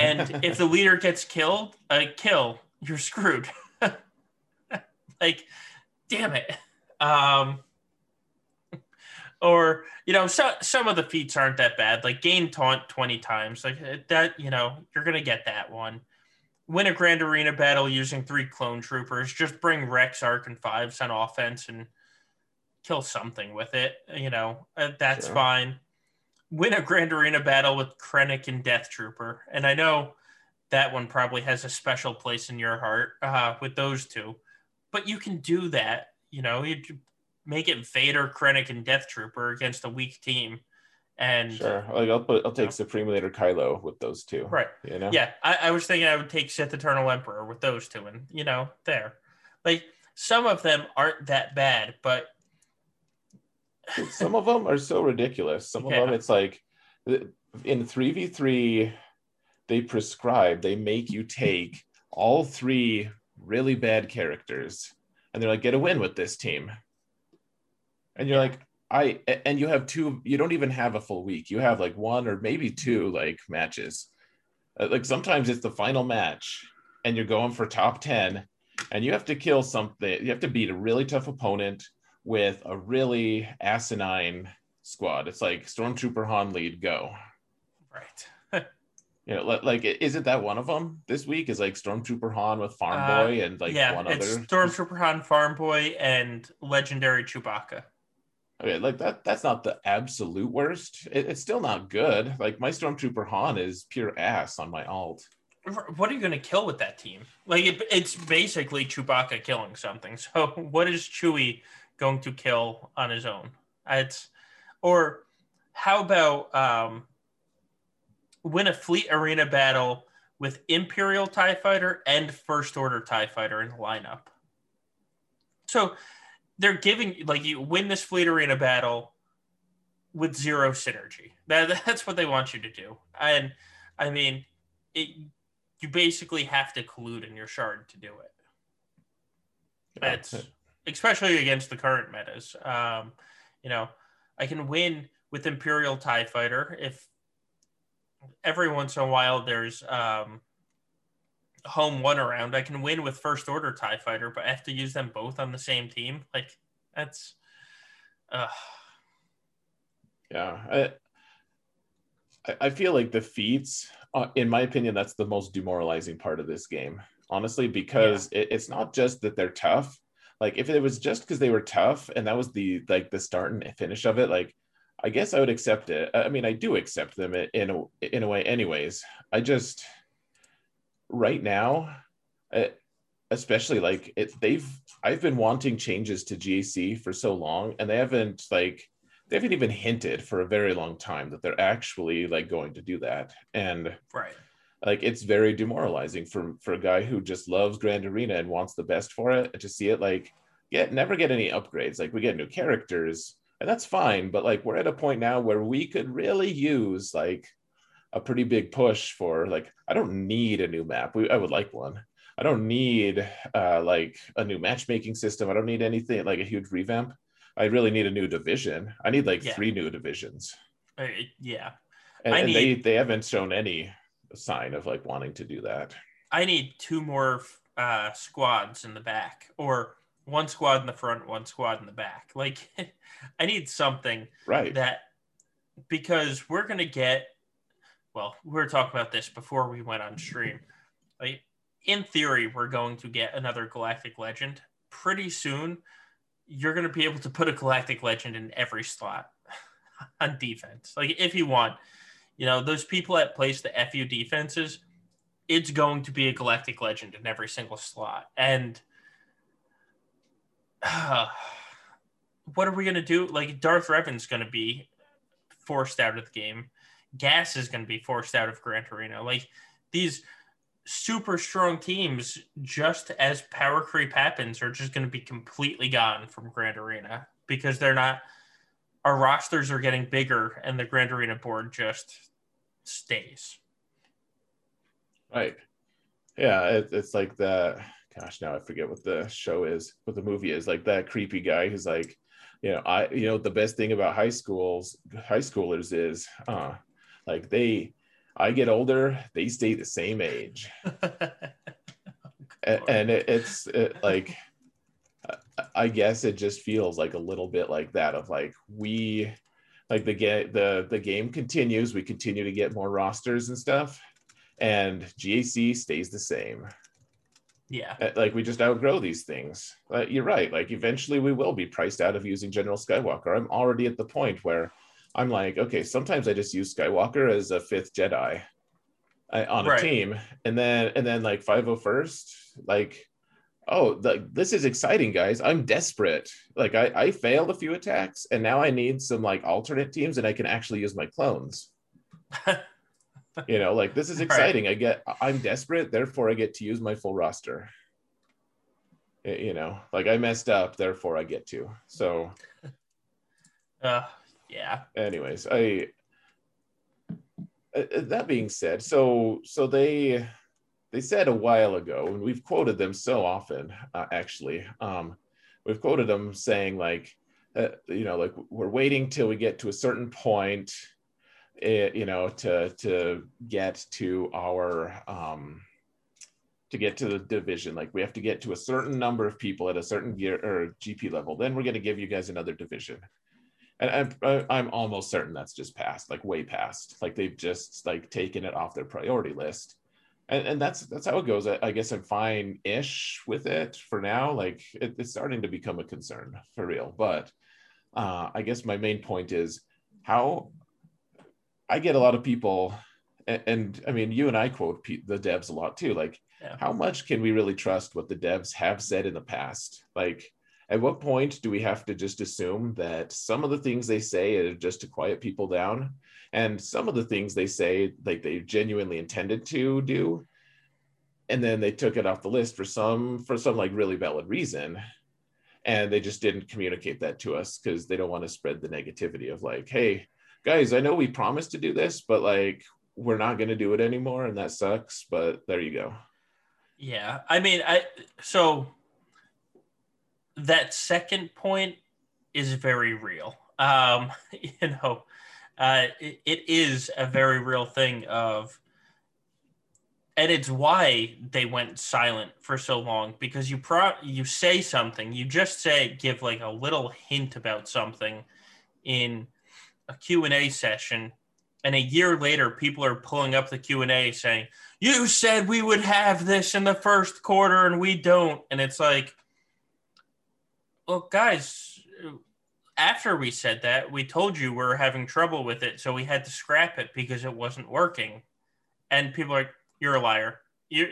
and if the leader gets killed, a uh, kill, you're screwed. like, damn it. Um, or you know, so, some of the feats aren't that bad. Like gain taunt twenty times, like uh, that. You know, you're gonna get that one. Win a grand arena battle using three clone troopers. Just bring Rex, Arc, and Fives on offense and kill something with it. You know, uh, that's sure. fine win a Grand Arena battle with Krennic and Death Trooper. And I know that one probably has a special place in your heart uh, with those two. But you can do that. You know, you make it Vader, Krennic, and Death Trooper against a weak team. And sure, like I'll put, I'll take you know, Supreme Leader Kylo with those two. Right. You know. Yeah, I, I was thinking I would take Sith Eternal Emperor with those two, and you know, there. Like some of them aren't that bad, but some of them are so ridiculous. Some of them, it's like in 3v3, they prescribe, they make you take all three really bad characters and they're like, get a win with this team. And you're like, I, and you have two, you don't even have a full week. You have like one or maybe two like matches. Uh, like sometimes it's the final match and you're going for top 10 and you have to kill something, you have to beat a really tough opponent with a really asinine squad. It's like Stormtrooper Han lead go. Right. you know, like isn't that one of them this week? Is like Stormtrooper Han with Farm uh, Boy and like yeah, one it's other. Stormtrooper Han, Farm Boy, and Legendary Chewbacca. Okay, like that. That's not the absolute worst. It, it's still not good. Like my Stormtrooper Han is pure ass on my alt. What are you going to kill with that team? Like it, it's basically Chewbacca killing something. So what is Chewie going to kill on his own. It's or how about um, win a fleet arena battle with Imperial TIE fighter and First Order TIE fighter in the lineup. So they're giving like you win this fleet arena battle with zero synergy. That, that's what they want you to do. And I mean, it you basically have to collude in your shard to do it. That's especially against the current metas. Um, you know, I can win with Imperial TIE Fighter if every once in a while there's um, home one around. I can win with First Order TIE Fighter, but I have to use them both on the same team. Like, that's. Uh... Yeah. I, I feel like the feats, uh, in my opinion, that's the most demoralizing part of this game, honestly, because yeah. it, it's not just that they're tough like if it was just because they were tough and that was the like the start and finish of it, like I guess I would accept it. I mean, I do accept them in a in a way, anyways. I just right now, especially like it, they've I've been wanting changes to GAC for so long, and they haven't like they haven't even hinted for a very long time that they're actually like going to do that. And right, like it's very demoralizing for for a guy who just loves Grand Arena and wants the best for it to see it like get never get any upgrades. Like we get new characters, and that's fine. But like we're at a point now where we could really use like a pretty big push for like I don't need a new map. We, I would like one. I don't need uh, like a new matchmaking system. I don't need anything like a huge revamp. I really need a new division. I need like yeah. three new divisions. Uh, yeah, and, and need, they they haven't shown any sign of like wanting to do that. I need two more uh, squads in the back, or one squad in the front, one squad in the back. Like, I need something right that because we're gonna get. Well, we were talking about this before we went on stream. Like, in theory, we're going to get another Galactic Legend pretty soon. You're going to be able to put a Galactic Legend in every slot on defense. Like if you want, you know, those people that place the FU defenses, it's going to be a Galactic Legend in every single slot. And uh, what are we going to do? Like Darth Revan's going to be forced out of the game. Gas is going to be forced out of Grand Arena. Like these super strong teams, just as power creep happens, are just going to be completely gone from Grand Arena because they're not. Our rosters are getting bigger, and the Grand Arena board just stays. Right. Yeah, it, it's like that. Gosh, now I forget what the show is, what the movie is. Like that creepy guy who's like, you know, I, you know, the best thing about high schools, high schoolers is, uh, like they I get older, they stay the same age. and, and it, it's it, like, I guess it just feels like a little bit like that of like we, like the get the the game continues. We continue to get more rosters and stuff, and GAC stays the same. Yeah, like we just outgrow these things. Uh, you're right. Like eventually we will be priced out of using General Skywalker. I'm already at the point where I'm like, okay, sometimes I just use Skywalker as a fifth Jedi uh, on a right. team, and then and then like 501st, like, oh, the, this is exciting, guys. I'm desperate. Like I, I failed a few attacks, and now I need some like alternate teams, and I can actually use my clones. you know, like this is exciting. Right. I get, I'm desperate, therefore I get to use my full roster. You know, like I messed up, therefore I get to. So. Uh, yeah. Anyways, I uh, that being said, so so they they said a while ago, and we've quoted them so often, uh, actually. Um, we've quoted them saying like, uh, you know, like we're waiting till we get to a certain point, it, you know, to to get to our um, to get to the division. Like we have to get to a certain number of people at a certain gear or GP level. Then we're going to give you guys another division and I'm, I'm almost certain that's just past like way past like they've just like taken it off their priority list and, and that's that's how it goes. I, I guess i'm fine-ish with it for now. Like it, it's starting to become a concern for real. But uh, i guess my main point is how i get a lot of people and, and i mean you and i quote the devs a lot too. Like yeah. how much can we really trust what the devs have said in the past? Like at what point do we have to just assume that some of the things they say are just to quiet people down? And some of the things they say like they genuinely intended to do and then they took it off the list for some for some like really valid reason and they just didn't communicate that to us because they don't want to spread the negativity of like hey guys i know we promised to do this but like we're not going to do it anymore and that sucks but there you go. Yeah i mean i so that second point is very real. Um, you know, uh, it, it is a very real thing of, and it's why they went silent for so long because you pro you say something, you just say give like a little hint about something in a Q&A session and a year later people are pulling up the Q&A saying you said we would have this in the first quarter and we don't and it's like well, guys, after we said that, we told you we're having trouble with it, so we had to scrap it because it wasn't working. And people are like, "You're a liar. You,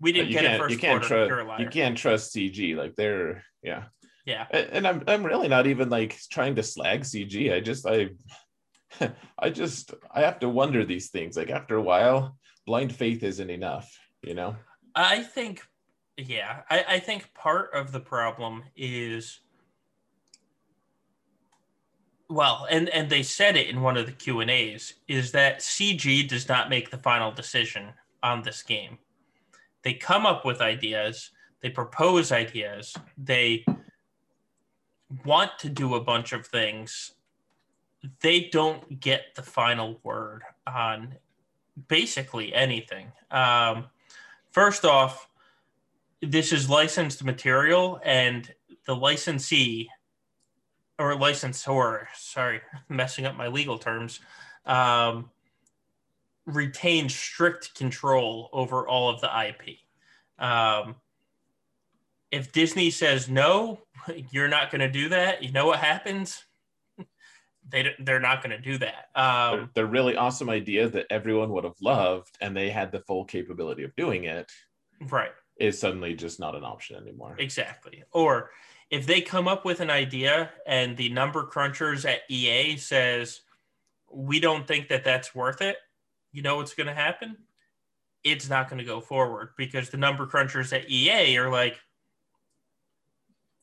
we didn't you get it first you can't quarter. You're a liar." you can't trust CG. Like they're yeah. Yeah. And I'm I'm really not even like trying to slag CG. I just I I just I have to wonder these things. Like after a while, blind faith isn't enough, you know? I think, yeah, I, I think part of the problem is, well, and and they said it in one of the Q and A's, is that CG does not make the final decision on this game. They come up with ideas, they propose ideas, they want to do a bunch of things. They don't get the final word on basically anything. Um, first off, this is licensed material, and the licensee or licensor, sorry, messing up my legal terms, um, retains strict control over all of the IP. Um, if Disney says no, you're not going to do that, you know what happens? They, they're not going to do that. Um, they're, they're really awesome ideas that everyone would have loved and they had the full capability of doing it right. Is suddenly just not an option anymore. Exactly. Or if they come up with an idea and the number crunchers at EA says we don't think that that's worth it, you know what's going to happen? It's not going to go forward because the number crunchers at EA are like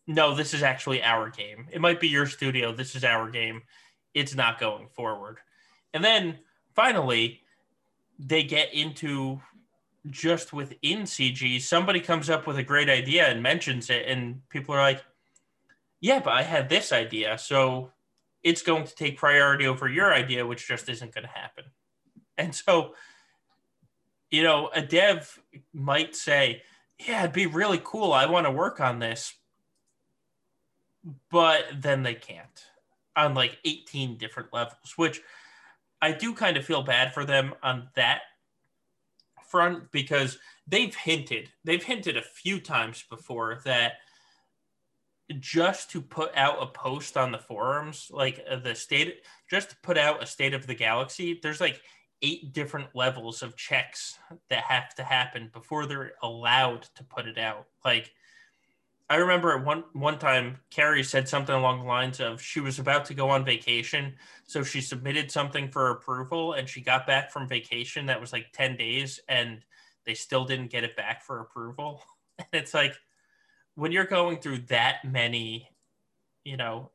no, this is actually our game. It might be your studio, this is our game. It's not going forward. And then finally, they get into just within CG, somebody comes up with a great idea and mentions it, and people are like, yeah, but I had this idea. So it's going to take priority over your idea, which just isn't going to happen. And so, you know, a dev might say, yeah, it'd be really cool. I want to work on this. But then they can't on like 18 different levels, which I do kind of feel bad for them on that front because they've hinted they've hinted a few times before that just to put out a post on the forums like uh, the state just to put out a state of the galaxy there's like eight different levels of checks that have to happen before they're allowed to put it out. Like i remember at one one time carrie said something along the lines of she was about to go on vacation so she submitted something for approval and she got back from vacation that was like 10 days and they still didn't get it back for approval. And it's like when you're going through that many, you know,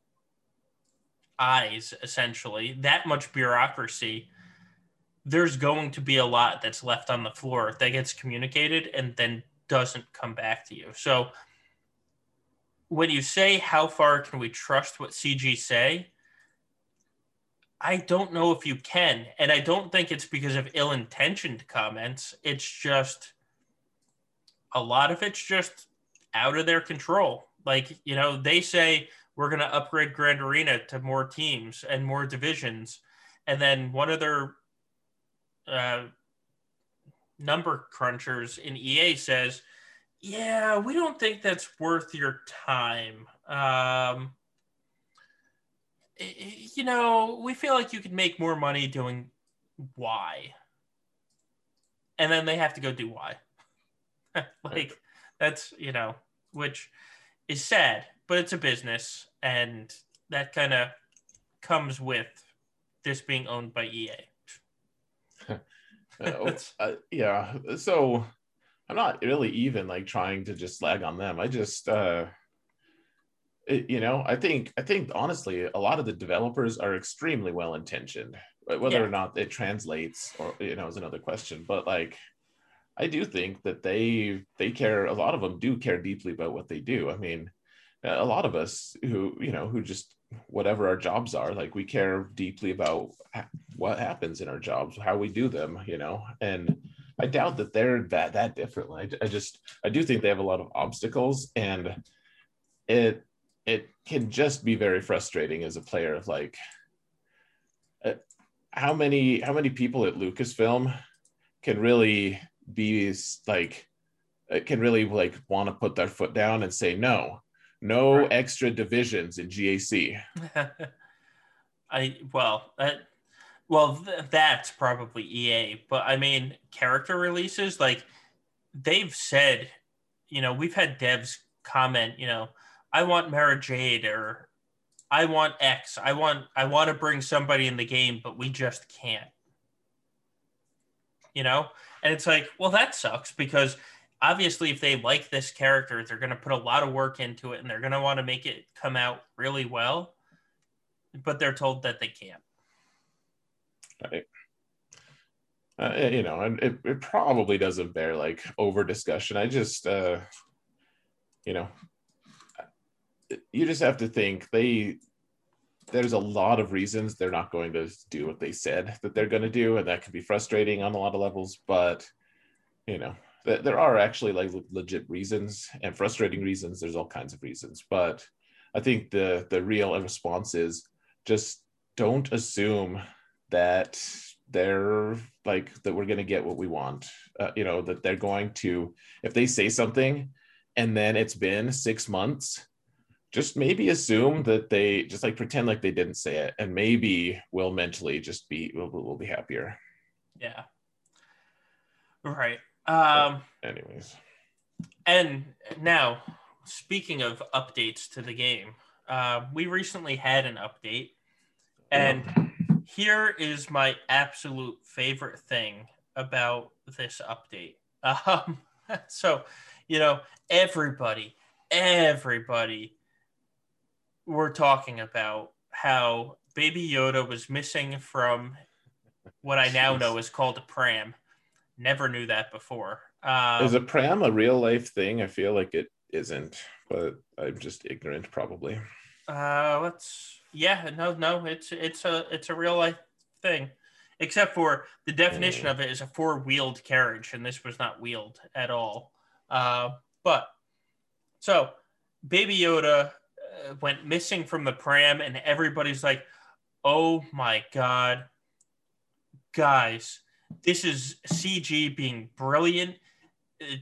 eyes essentially, that much bureaucracy, there's going to be a lot that's left on the floor that gets communicated and then doesn't come back to you. So when you say how far can we trust what CG say, I don't know if you can. And I don't think it's because of ill intentioned comments. It's just a lot of it's just out of their control. Like, you know, they say we're going to upgrade Grand Arena to more teams and more divisions. And then one of their uh, number crunchers in EA says, yeah, we don't think that's worth your time. Um, you know, we feel like you could make more money doing Y. And then they have to go do Y. like, that's, you know, which is sad, but it's a business. And that kind of comes with this being owned by EA. Uh, uh, yeah. So I'm not really even like trying to just slag on them. I just, uh, it, you know, I think, I think honestly, a lot of the developers are extremely well intentioned. Whether Yeah. or not it translates, or you know, is another question. But like, I do think that they they care. A lot of them do care deeply about what they do. I mean, a lot of us who you know who just whatever our jobs are, like we care deeply about ha- what happens in our jobs, how we do them. You know, and I doubt that they're that that different. I, I just I do think they have a lot of obstacles, and it it can just be very frustrating as a player of like uh, how many how many people at Lucasfilm can really be like uh, can really like want to put their foot down and say no No Right. extra divisions in GAC. divisions in GAC. I well, that well th- that's probably EA, but I mean character releases like they've said, you know, we've had devs comment, you know, I want Mara Jade or I want X. I want I want to bring somebody in the game, but we just can't. You know? And it's like, well, that sucks because obviously if they like this character, they're going to put a lot of work into it and they're going to want to make it come out really well, but they're told that they can't. Right. Uh, you know, and it, it probably doesn't bear like over discussion. I just, uh, you know, you just have to think they, there's a lot of reasons they're not going to do what they said that they're going to do. And that can be frustrating on a lot of levels, but, you know, th- there are actually like legit reasons and frustrating reasons. There's all kinds of reasons, but I think the, the real response is just don't assume that they're like that we're going to get what we want uh, you know that they're going to if they say something and then it's been six months just maybe assume that they just like pretend like they didn't say it and maybe we'll mentally just be we'll, we'll be happier Yeah. Right. Um, anyways and now, speaking of updates to the game, uh, we recently had an update, and here is my absolute favorite thing about this update. Um, so, you know, everybody, everybody were talking about how Baby Yoda was missing from what I now know is called a pram. Never knew that before. Um, is a pram a real life thing i feel like it isn't but i'm just ignorant probably Uh, let's. Yeah, no, no, it's it's a it's a real life thing, except for the definition of it is a four wheeled carriage, and this was not wheeled at all. Uh, but so Baby Yoda uh, went missing from the pram, and everybody's like, "Oh my god, guys, this is CG being brilliant." It-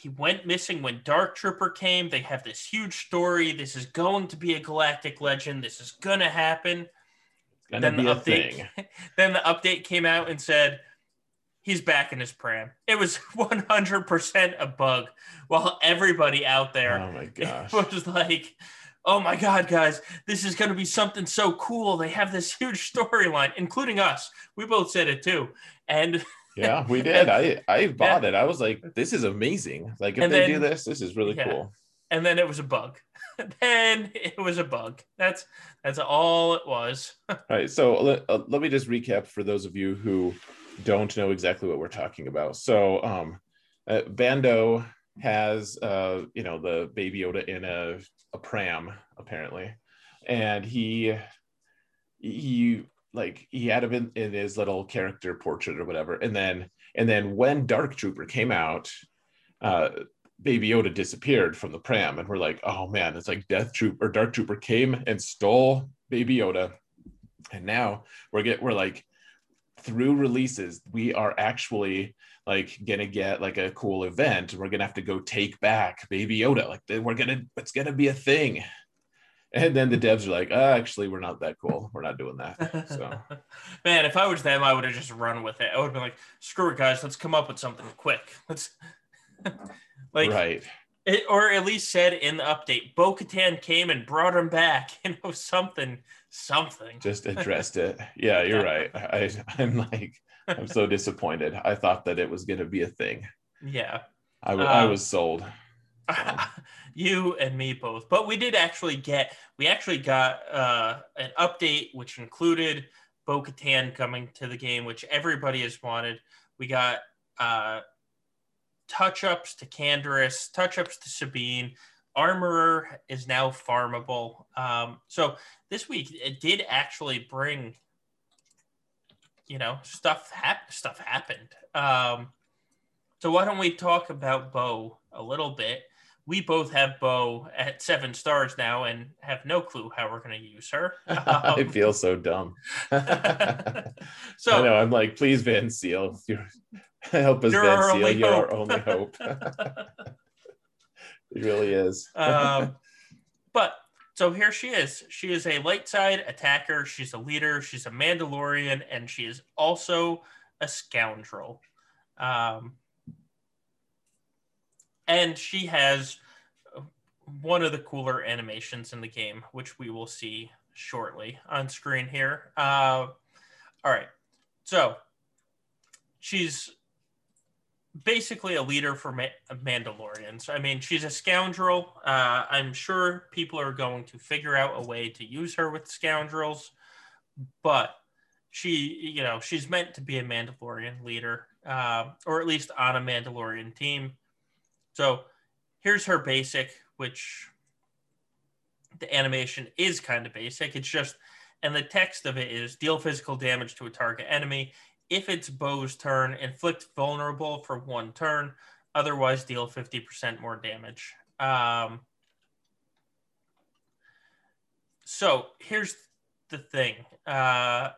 he went missing when Dark Trooper came. They have this huge story. This is going to be a galactic legend. This is gonna happen. gonna then the update, thing then the update came out and said he's back in his pram. It was 100% a bug. While everybody out there oh my gosh was like, "Oh my god, guys, this is going to be something so cool. They have this huge storyline, including us. We both said it too." And Yeah, we did. I I bought it. I was like, this is amazing. Like if And they then- do this, this is really Yeah. cool. and then it was a bug. then it was a bug. That's that's all it was. All right. So let, uh, let me just recap for those of you who don't know exactly what we're talking about. So um uh, Mando has uh you know the baby Yoda in a a pram apparently. And he he like he had him in, in his little character portrait or whatever. And then and then when Dark Trooper came out, uh Baby Yoda disappeared from the pram, and we're like, oh man, it's like Death Troop or Dark Trooper came and stole Baby Yoda, and now we're get we're like through releases, we are actually like gonna get like a cool event. We're gonna have to go take back Baby Yoda. Like we're gonna, it's gonna be a thing. And then the devs are like, oh, actually, we're not that cool. We're not doing that. So Man, if I was them, I would have just run with it. I would have been like, "Screw it, guys. Let's come up with something quick. Let's." like right. it, or at least said in the update, Bo Katan came and brought him back. You know, something, something. Just addressed it. Yeah, you're right. I I'm like, I'm so disappointed. I thought that it was gonna be a thing. Yeah. I, w- I Um, was sold. You and me both. But we did actually get we actually got uh, an update which included Bo Katan coming to the game, which everybody has wanted. We got uh, touch ups to Canderous, touch ups to Sabine. Armorer is now farmable. Um, so this week it did actually bring, you know, stuff hap- stuff happened. Um, so why don't we talk about Bo a little bit? We both have Bo at seven stars now and have no clue how we're going to use her. I Um, feel so dumb. so I know. I'm like, please, Van Seal, you're, help us, Van our Seal. You're our hope. only hope. it really is. um, but so here she is. She is a light side attacker. She's a leader. She's a Mandalorian, and she is also a scoundrel. Um, and she has one of the cooler animations in the game, which we will see shortly on screen here. Uh, all right. So she's basically a leader for Ma- Mandalorians. I mean, she's a scoundrel. Uh, I'm sure people are going to figure out a way to use her with scoundrels, but she, you know, she's meant to be a Mandalorian leader, uh, or at least on a Mandalorian team. So here's her basic, which the animation is kind of basic. It's just, and the text of it is deal physical damage to a target enemy. If it's Bo's turn, inflict vulnerable for one turn. Otherwise, deal 50% more damage. Um, so here's the thing. Uh,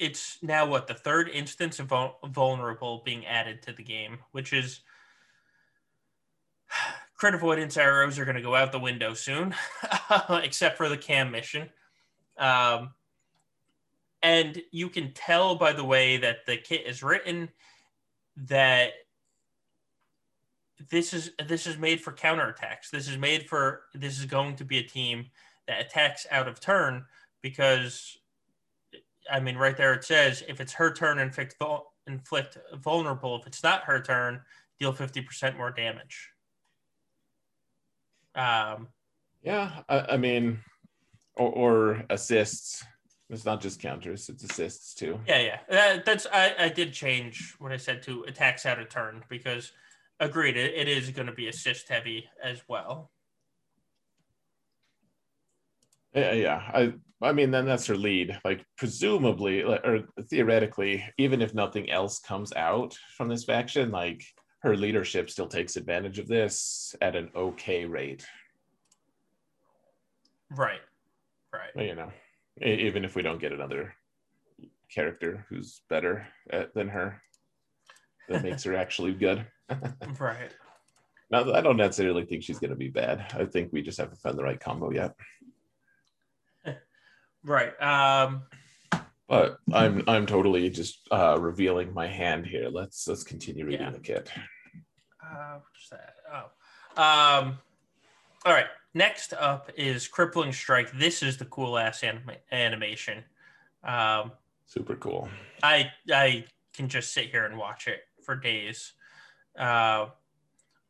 it's now what the third instance of vulnerable being added to the game, which is crit avoidance arrows are going to go out the window soon, except for the cam mission. Um, and you can tell by the way that the kit is written that this is this is made for counterattacks. This is made for this is going to be a team that attacks out of turn because I mean right there it says if it's her turn inflict inflict vulnerable. If it's not her turn, deal fifty percent more damage. Um, yeah, I, I mean, or, or, assists. It's not just counters; it's assists too. Yeah, yeah. That, that's I, I did change what I said to attacks out of turn because agreed it, it is going to be assist heavy as well. Yeah, yeah. I I mean, then that's her lead. Like, presumably, or theoretically, even if nothing else comes out from this faction, like her leadership still takes advantage of this at an okay rate. Right. Right. But, you know, even if we don't get another character who's better at, than her, that makes her actually good. right. Now, I don't necessarily think she's going to be bad. I think we just haven't found the right combo yet. Right. Um, but I'm I'm totally just uh, revealing my hand here. Let's let's continue reading yeah. the kit. Uh, what's that? Oh, um, all right. Next up is Crippling Strike. This is the cool ass anim- animation. Um, Super cool. I I can just sit here and watch it for days. Uh,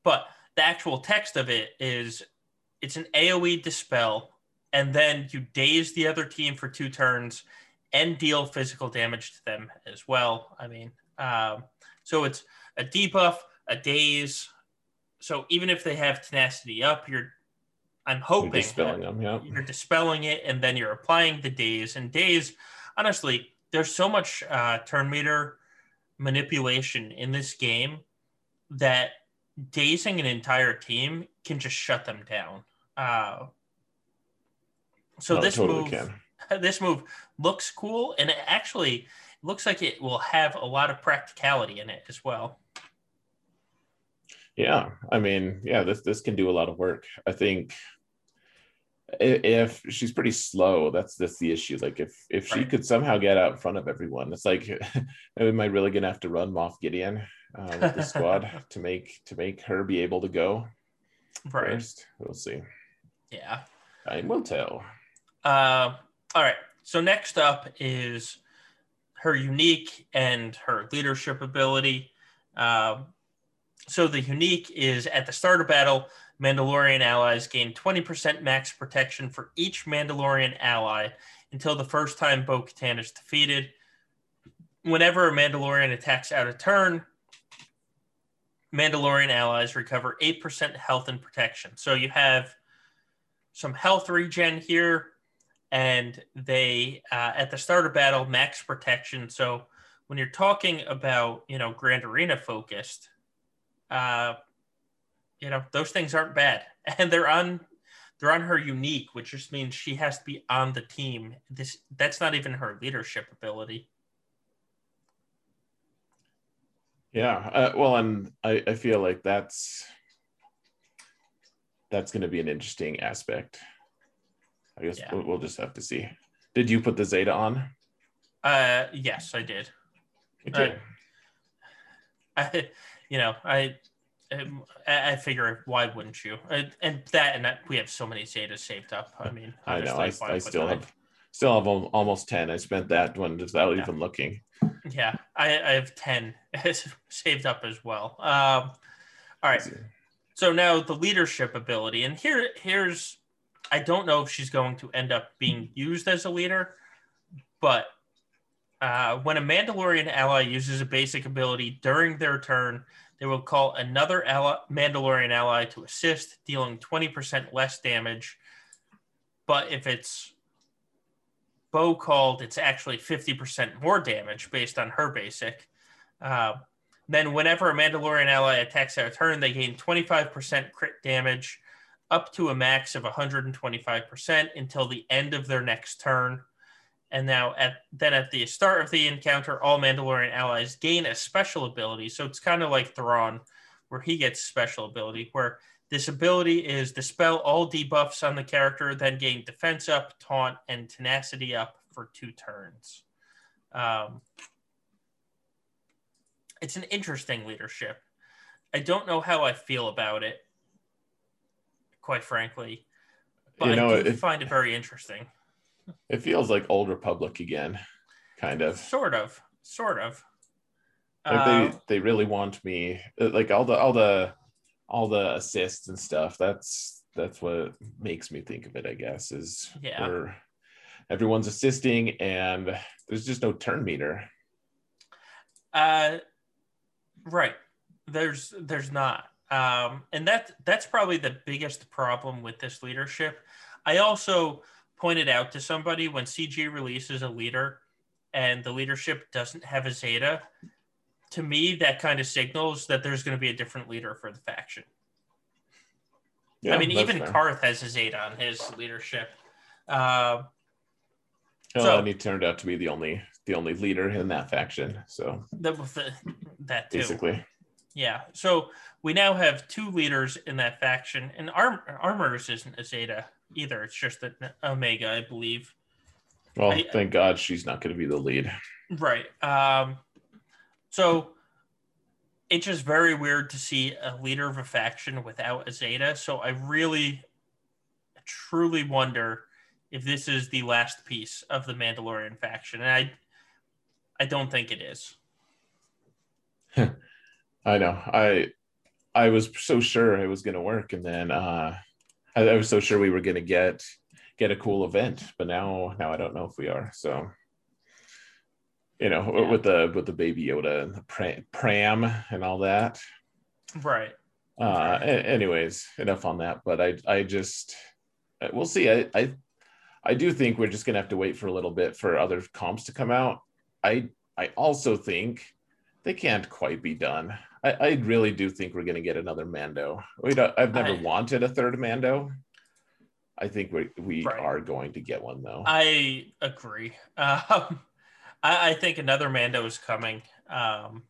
but the actual text of it is it's an AoE dispel, and then you daze the other team for two turns and deal physical damage to them as well. I mean, um, so it's a debuff, a daze. So even if they have tenacity up, you're I'm hoping you're dispelling them, yeah. You're dispelling it and then you're applying the daze. And daze, honestly, there's so much uh, turn meter manipulation in this game that dazing an entire team can just shut them down. Uh, so no, this totally move, can. this move looks cool, and it actually looks like it will have a lot of practicality in it as well. Yeah, I mean, yeah, this this can do a lot of work. I think if she's pretty slow, that's that's the issue. Like if if she right. could somehow get out in front of everyone, it's like, am I really gonna have to run Moff Gideon uh, with the squad to make to make her be able to go right. first? We'll see. Yeah, time will tell. Uh, all right. So next up is her unique and her leadership ability. Uh, so the unique is at the start of battle, Mandalorian allies gain 20% max protection for each Mandalorian ally until the first time Bo Katan is defeated. Whenever a Mandalorian attacks out of turn, Mandalorian allies recover 8% health and protection. So you have some health regen here and they uh, at the start of battle max protection. So when you're talking about you know Grand Arena focused, uh, you know those things aren't bad, and they're on they're on her unique, which just means she has to be on the team. This that's not even her leadership ability. Yeah, uh, well, and I, I feel like that's that's going to be an interesting aspect. I guess Yeah. we'll, we'll just have to see. Did you put the Zeta on? Uh, yes, I did. Uh, too. I, you know, I, um, I I figure why wouldn't you? And, and that, and that, we have so many Zetas saved up. I mean, I know. I, I still I? have still have almost ten. I spent that one without Yeah. even looking. Yeah, I, I have ten saved up as well. Um, all right. So now the leadership ability, and here here's I don't know if she's going to end up being used as a leader, but uh, when a Mandalorian ally uses a basic ability during their turn, they will call another ally, Mandalorian ally to assist, dealing 20% less damage. But if it's Bo called, it's actually 50% more damage based on her basic. Uh, then, whenever a Mandalorian ally attacks their turn, they gain 25% crit damage up to a max of 125% until the end of their next turn. And now, at then at the start of the encounter, all Mandalorian allies gain a special ability. So it's kind of like Thrawn, where he gets special ability, where this ability is dispel all debuffs on the character, then gain defense up, taunt, and tenacity up for two turns. Um, it's an interesting leadership. I don't know how I feel about it, quite frankly, but You know, I do it- find it very interesting. It feels like old Republic again, kind of. Sort of, sort of. Like Uh, they they really want me uh, like all the all the all the assists and stuff. That's that's what makes me think of it. I guess is Yeah. everyone's assisting and there's just no turn meter. Uh, right. There's there's not, um, and that that's probably the biggest problem with this leadership. I also pointed out to somebody when CG releases a leader, and the leadership doesn't have a Zeta. To me, that kind of signals that there's going to be a different leader for the faction. Yeah, I mean, even fair. Carth has a Zeta on his leadership. Uh, so- and he turned out to be the only the only leader in that faction. So that, the, that too. basically, Yeah. So we now have two leaders in that faction, and Arm- Armors isn't a Zeta either. It's just an Omega, I believe. well, I- thank God she's not going to be the lead. Right. Um, so it's just very weird to see a leader of a faction without a Zeta. So I really, truly wonder if this is the last piece of the Mandalorian faction, and I, I don't think it is. I know. I I was so sure it was going to work, and then uh, I, I was so sure we were going to get get a cool event, but now now I don't know if we are. So you know, Yeah. with the with the baby Yoda and the pram, pram and all that. Right. Uh, a- anyways, enough on that. But I I just uh, we'll see. I I I do think we're just gonna have to wait for a little bit for other comps to come out. I I also think they can't quite be done. I, I really do think we're gonna get another Mando. We don't, I've never I- wanted a third Mando. I think we we Right. are going to get one though. I agree. Um, I, I think another Mando is coming. Um,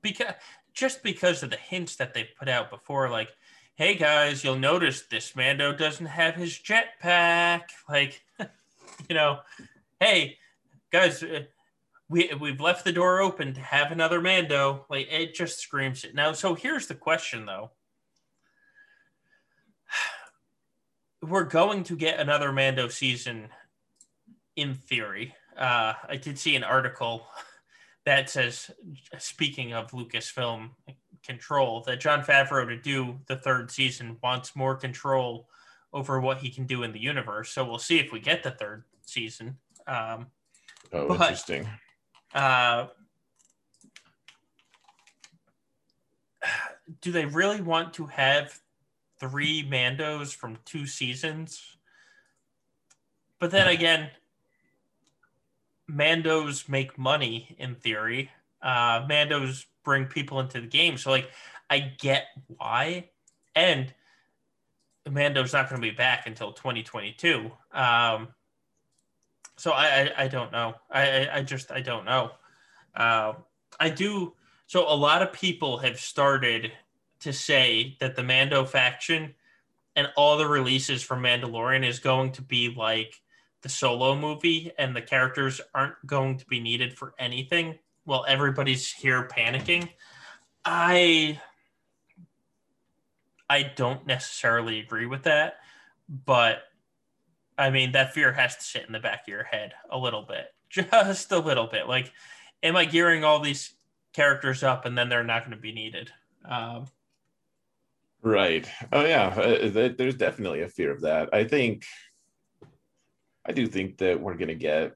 because just because of the hints that they put out before, like, hey guys, you'll notice this Mando doesn't have his jetpack. Like, you know, hey guys, uh, we we've left the door open to have another Mando. Like, it just screams it now. So here's the question, though. we're going to get another Mando season in theory. Uh, I did see an article that says, speaking of Lucasfilm control, that Jon Favreau to do the third season wants more control over what he can do in the universe. So we'll see if we get the third season. Um, oh, but- interesting. Uh, do they really want to have three Mandos from two seasons? But then again, Mandos make money in theory. Uh, Mandos bring people into the game, so like I get why. And Mando's not going to be back until 2022. Um, so I, I, I don't know. I, I, I just I don't know. Uh, I do. So a lot of people have started to say that the Mando faction and all the releases for Mandalorian is going to be like the solo movie and the characters aren't going to be needed for anything while everybody's here panicking. I I don't necessarily agree with that, but I mean that fear has to sit in the back of your head a little bit. Just a little bit. Like am I gearing all these characters up and then they're not going to be needed? Um, right. Oh yeah, uh, there's definitely a fear of that. I think I do think that we're going to get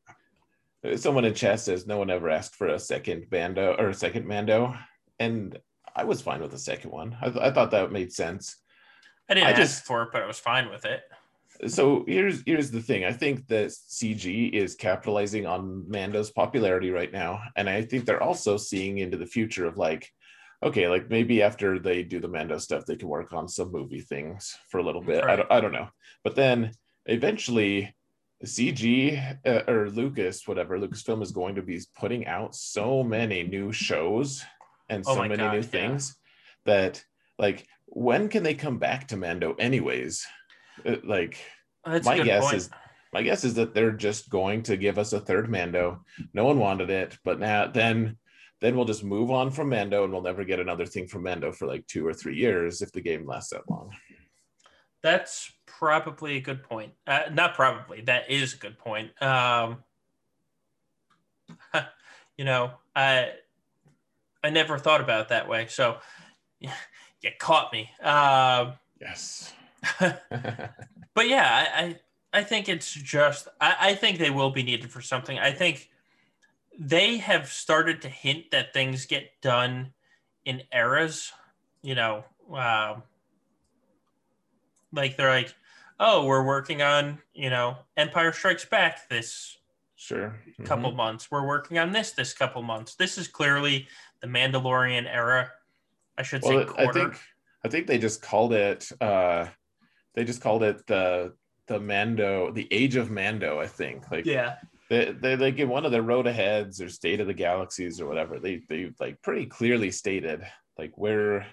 someone in chat says no one ever asked for a second bando or a second mando and i was fine with the second one i, th- I thought that made sense i didn't I ask just, for it but i was fine with it so here's here's the thing. I think that cg is capitalizing on mando's popularity right now. And i think they're also seeing into the future of like okay like maybe after they do the mando stuff they can work on some movie things for a little bit. Right. I, don't, I don't know. But then eventually CG uh, or Lucas, whatever Lucasfilm is going to be putting out so many new shows and oh so many God, new things that like when can they come back to Mando anyways? Uh, like That's my guess point. is my guess is that they're just going to give us a third Mando. No one wanted it, but now then then we'll just move on from Mando and we'll never get another thing from Mando for like two or three years if the game lasts that long. That's probably a good point. Uh, not probably. That is a good point. Um, you know, I I never thought about it that way. So you caught me. Um, yes. but yeah, I, I, I think it's just I, I think they will be needed for something. I think they have started to hint that things get done in eras. You know, um, like they're like, oh, we're working on, you know, Empire Strikes Back this sure mm-hmm. couple months. We're working on this this couple months. This is clearly the Mandalorian era. I should well, say quarter. I think I think they just called it uh they just called it the the Mando, the Age of Mando, I think. Like yeah. They, they like in one of their road aheads or state of the galaxies or whatever, they they like pretty clearly stated like where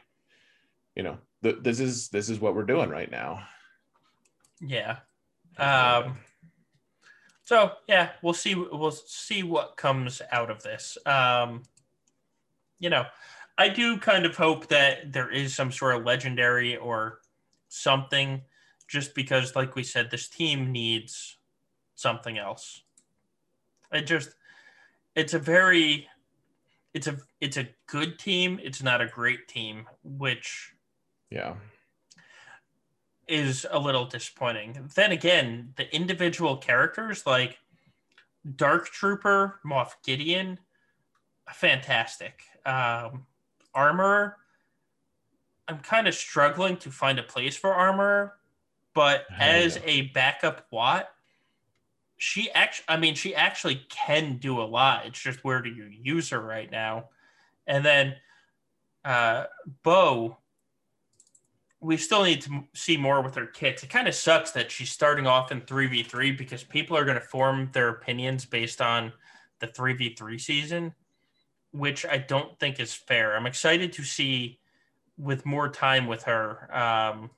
you know th- this is this is what we're doing right now yeah. Um, so yeah, we'll see. We'll see what comes out of this. Um, you know, I do kind of hope that there is some sort of legendary or something, just because, like we said, this team needs something else. It just, it's a very, it's a, it's a good team. It's not a great team, which, yeah, is a little disappointing. Then again, the individual characters like Dark Trooper, Moff Gideon, fantastic. Um, Armor, I'm kind of struggling to find a place for Armor, but as a backup Watt, she actually, I mean, she actually can do a lot. It's just where do you use her right now? And then uh, Bo, we still need to see more with her kits. It kind of sucks that she's starting off in 3v3 because people are going to form their opinions based on the 3v3 season, which I don't think is fair. I'm excited to see with more time with her um,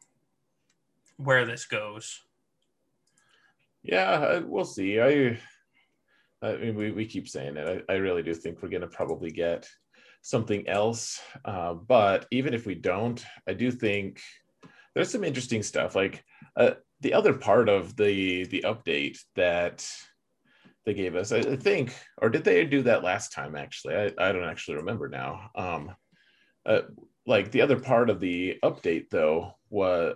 where this goes. Yeah, we'll see. I, I mean, we, we keep saying it. I, I really do think we're going to probably get something else. Uh, but even if we don't, I do think there's some interesting stuff. Like uh, the other part of the the update that they gave us, I think, or did they do that last time? Actually, I, I don't actually remember now. Um, uh, like the other part of the update though was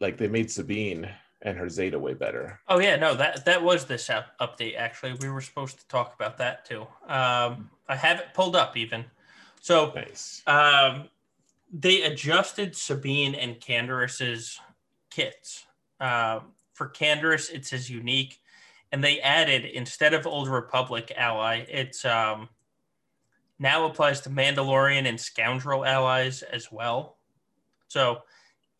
like they made Sabine and her Zeta way better. Oh yeah, no that that was this update. Actually, we were supposed to talk about that too. Um, I have it pulled up even. So nice. um, they adjusted Sabine and Canderous' kits. Uh, for Canderous, it says unique, and they added instead of Old Republic ally, it's um, now applies to Mandalorian and Scoundrel allies as well. So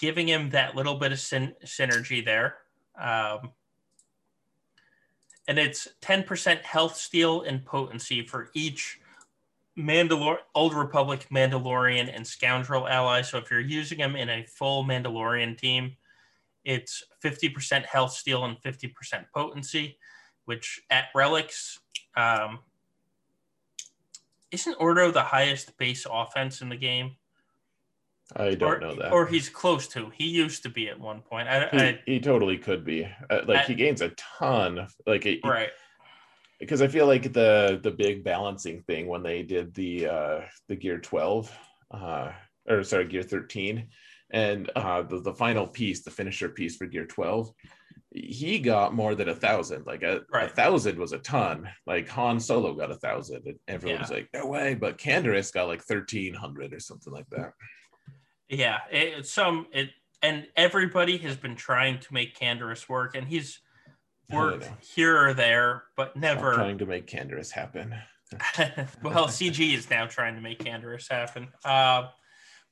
giving him that little bit of syn- synergy there. Um, and it's 10% health steal and potency for each Mandalor Old Republic Mandalorian and Scoundrel ally. So if you're using them in a full Mandalorian team, it's 50% health steal and 50% potency, which at relics, um, isn't Ordo the highest base offense in the game? I don't or, know that. Or he's close to. He used to be at one point. I, he, I, he totally could be. Uh, like I, he gains a ton. Like it, right. Because I feel like the the big balancing thing when they did the uh the gear 12 uh or sorry gear 13 and uh the, the final piece the finisher piece for gear 12 he got more than a thousand like a, right. a thousand was a ton like han solo got a thousand and everyone yeah. was like no way but Canderous got like 1300 or something like that yeah, it, some it and everybody has been trying to make Canderous work, and he's worked here or there, but never Stop trying to make Canderous happen. well, CG is now trying to make Canderous happen. Uh,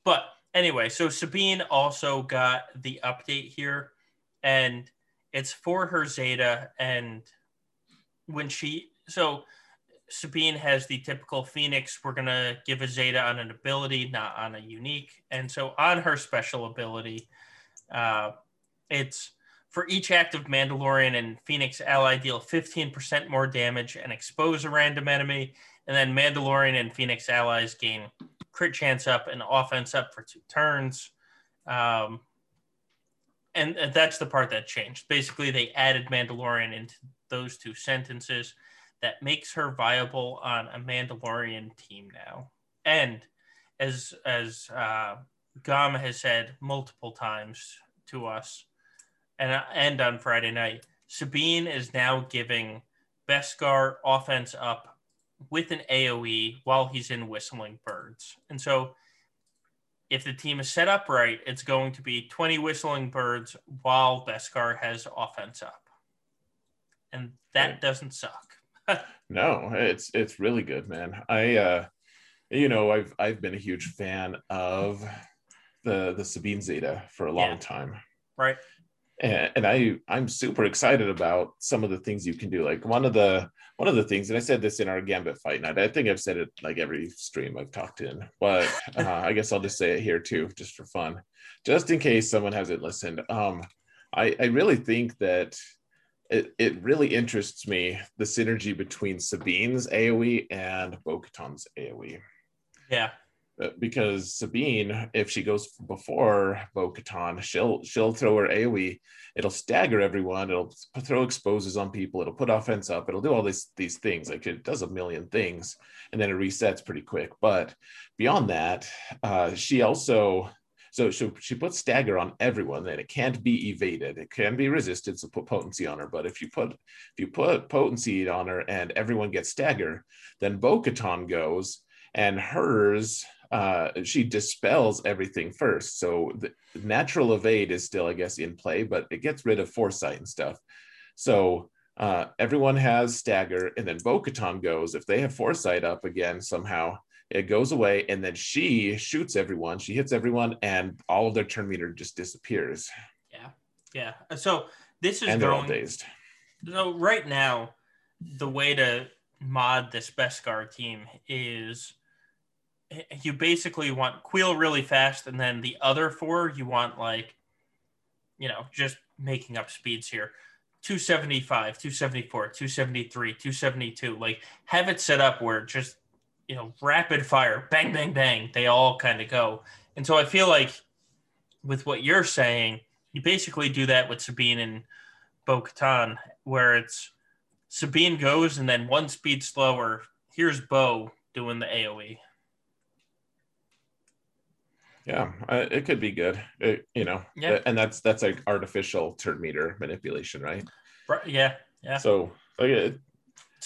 but anyway, so Sabine also got the update here, and it's for her Zeta, and when she so Sabine has the typical Phoenix. We're going to give a Zeta on an ability, not on a unique. And so on her special ability, uh, it's for each active Mandalorian and Phoenix ally deal 15% more damage and expose a random enemy. And then Mandalorian and Phoenix allies gain crit chance up and offense up for two turns. Um, and that's the part that changed. Basically, they added Mandalorian into those two sentences that makes her viable on a Mandalorian team now. And as as uh, has said multiple times to us, and and on Friday night, Sabine is now giving Beskar offense up with an AOE while he's in Whistling Birds, and so. If the team is set up right, it's going to be 20 whistling birds while Beskar has offense up. And that right. doesn't suck no, it's it's really good, man. I uh you know, I've I've been a huge fan of the the Sabine Zeta for a long yeah. time. Right. And, and I I'm super excited about some of the things you can do. Like one of the one of the things, and I said this in our Gambit fight night. I think I've said it like every stream I've talked in, but uh, I guess I'll just say it here too, just for fun, just in case someone hasn't listened. Um, I I really think that it, it really interests me the synergy between Sabine's AoE and Bo-Katan's AoE. Yeah. Uh, because Sabine, if she goes before Bo-Katan, she'll she'll throw her AoE. It'll stagger everyone. It'll throw exposes on people. It'll put offense up. It'll do all these these things. Like it does a million things, and then it resets pretty quick. But beyond that, uh, she also so she, she puts stagger on everyone, and it can't be evaded. It can be resisted, so put potency on her. But if you put if you put potency on her and everyone gets stagger, then Bo-Katan goes and hers uh, she dispels everything first. So the natural evade is still, I guess, in play, but it gets rid of foresight and stuff. So uh, everyone has stagger, and then Bo-Katan goes. If they have foresight up again somehow, it goes away, and then she shoots everyone. She hits everyone, and all of their turn meter just disappears. Yeah, yeah. So this is and they're going, all dazed. So right now, the way to mod this Beskar team is you basically want Kuiil really fast, and then the other four you want like, you know, just making up speeds here. 275, 274, 273, 272. Like have it set up where just you know, rapid fire, bang, bang, bang, they all kind of go. And so I feel like with what you're saying, you basically do that with Sabine and Bo Katan, where it's Sabine goes and then one speed slower. Here's Bo doing the AoE. Yeah, uh, it could be good. It, you know, yeah. and that's that's like artificial turn meter manipulation, right? Right. Yeah. Yeah. So like it,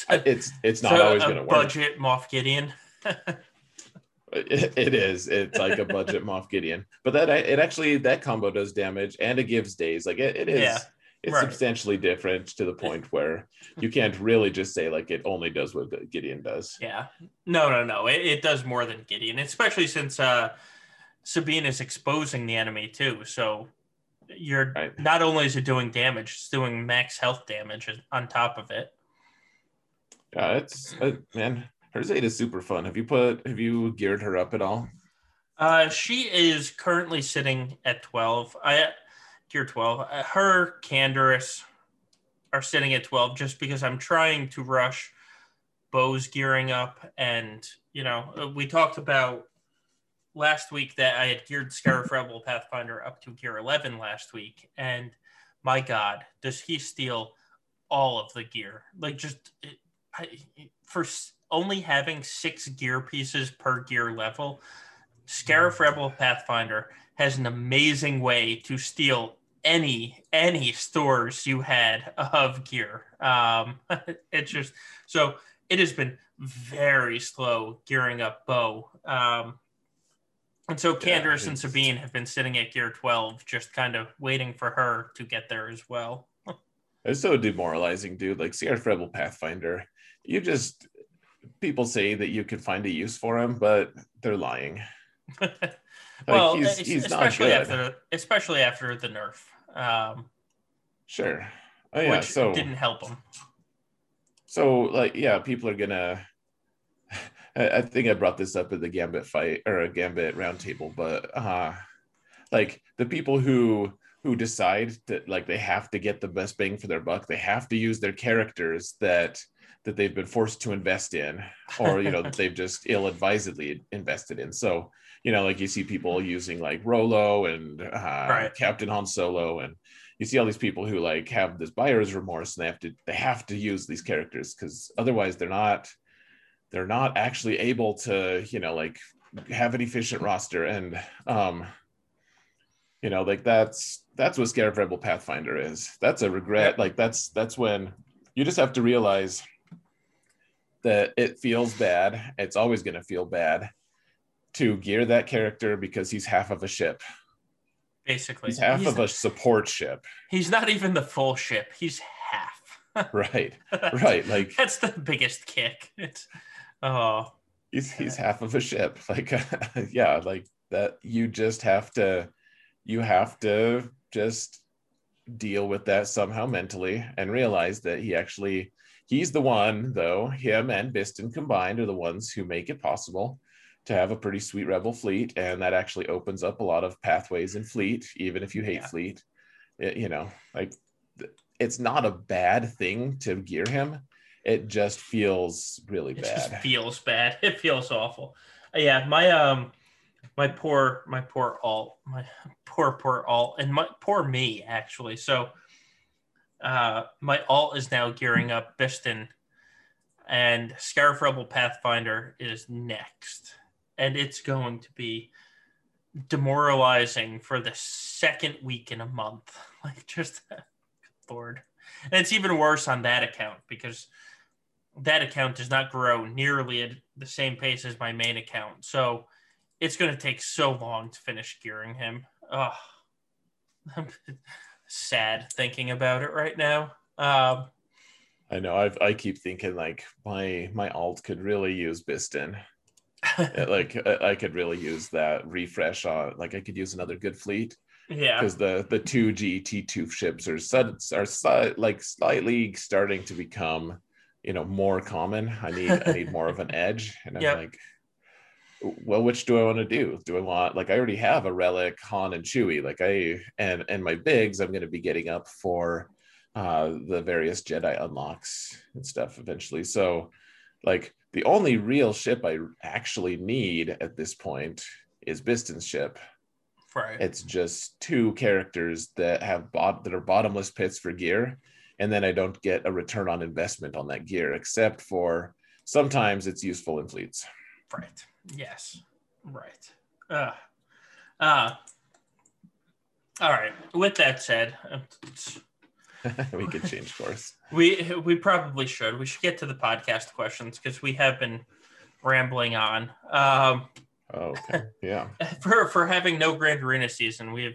it's it's not so always going to work. Budget Moff Gideon. it, it is. It's like a budget Moff Gideon, but that it actually that combo does damage and it gives days. Like it, it is. Yeah, it's right. substantially different to the point where you can't really just say like it only does what Gideon does. Yeah. No, no, no. It, it does more than Gideon, especially since uh, Sabine is exposing the enemy too. So you're right. not only is it doing damage, it's doing max health damage on top of it. Yeah, it's uh, man. her Zeta is super fun. Have you put have you geared her up at all? Uh, she is currently sitting at 12. I gear 12. Uh, her Canderous are sitting at 12 just because I'm trying to rush Bo's gearing up. And, you know, uh, we talked about last week that I had geared Scarif Rebel Pathfinder up to gear 11 last week. And my God, does he steal all of the gear? Like, just for only having six gear pieces per gear level, Scarif Rebel Pathfinder has an amazing way to steal any any stores you had of gear. Um, it's just so it has been very slow gearing up Bo. Um, and so Canderous yeah, and Sabine have been sitting at gear 12, just kind of waiting for her to get there as well. it's so demoralizing, dude. Like Scarif Rebel Pathfinder, you just people say that you can find a use for him, but they're lying. like well, he's, he's especially after especially after the nerf. Um, sure. Oh yeah. so didn't help him. So like yeah, people are gonna. I, think I brought this up at the Gambit fight or a Gambit roundtable, but uh, like the people who who decide that like they have to get the best bang for their buck, they have to use their characters that that they've been forced to invest in, or you know that they've just ill-advisedly invested in. So you know, like you see people using like Rolo and uh, right. Captain Han Solo, and you see all these people who like have this buyer's remorse, and they have to they have to use these characters because otherwise they're not they're not actually able to you know like have an efficient roster and um you know like that's that's what Scarif Rebel Pathfinder is. That's a regret. Like that's that's when you just have to realize that it feels bad. It's always going to feel bad to gear that character because he's half of a ship. Basically, he's half he's, of a support ship. He's not even the full ship. He's half. right, right. Like that's the biggest kick. It's oh, he's he's half of a ship. Like yeah, like that. You just have to, you have to just deal with that somehow mentally and realize that he actually he's the one, though, him and Bistan combined are the ones who make it possible to have a pretty sweet rebel fleet. And that actually opens up a lot of pathways in fleet, even if you hate yeah. fleet. It, you know, like it's not a bad thing to gear him. It just feels really it bad. It feels bad. It feels awful. Yeah, my um my poor my poor alt my poor poor alt and my poor me actually so uh, my alt is now gearing up Bistan, and Scarif Rebel Pathfinder is next, and it's going to be demoralizing for the second week in a month. Like just Lord, and it's even worse on that account because that account does not grow nearly at the same pace as my main account. So it's going to take so long to finish gearing him. Oh, sad thinking about it right now. Um, I know. I've, I keep thinking like my my alt could really use Bistan. like I, I could really use that refresh on. Like I could use another good fleet. Yeah. Because the the two GT two ships are are like slightly starting to become, you know, more common. I need I need more of an edge, and I'm yep. like, well, which do I want to do? Do I want like I already have a relic Han and Chewie, like I and and my bigs I'm going to be getting up for uh, the various Jedi unlocks and stuff eventually. So, like the only real ship I actually need at this point is Bistan's ship. Right. It's just two characters that have bought that are bottomless pits for gear, and then I don't get a return on investment on that gear, except for sometimes it's useful in fleets. Right. Yes. Right. Uh, uh, all right. With that said, we could change course. We we probably should. We should get to the podcast questions because we have been rambling on. Um, oh, okay. Yeah. For for having no Grand Arena season, we have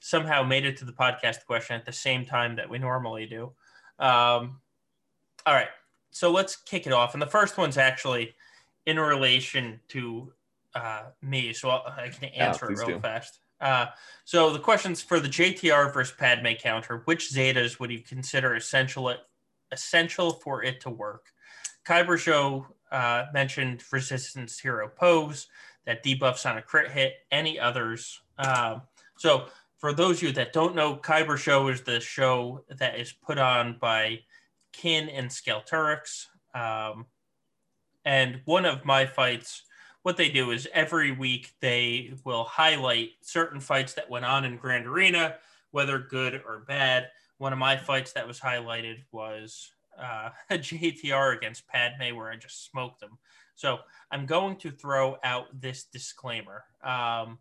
somehow made it to the podcast question at the same time that we normally do. Um, all right. So let's kick it off. And the first one's actually in relation to uh, me, so I'll, can answer yeah, it real do. fast. Uh, so the questions for the JTR versus Padme counter: Which Zetas would you consider essential essential for it to work? Kyber show uh, mentioned resistance hero Poe's that debuffs on a crit hit, any others. Um, so for those of you that don't know, Kyber Show is the show that is put on by Kin and Skelturix. Um, and one of my fights, what they do is every week they will highlight certain fights that went on in Grand Arena, whether good or bad. One of my fights that was highlighted was uh, a JTR against Padme, where I just smoked them. So I'm going to throw out this disclaimer. Um,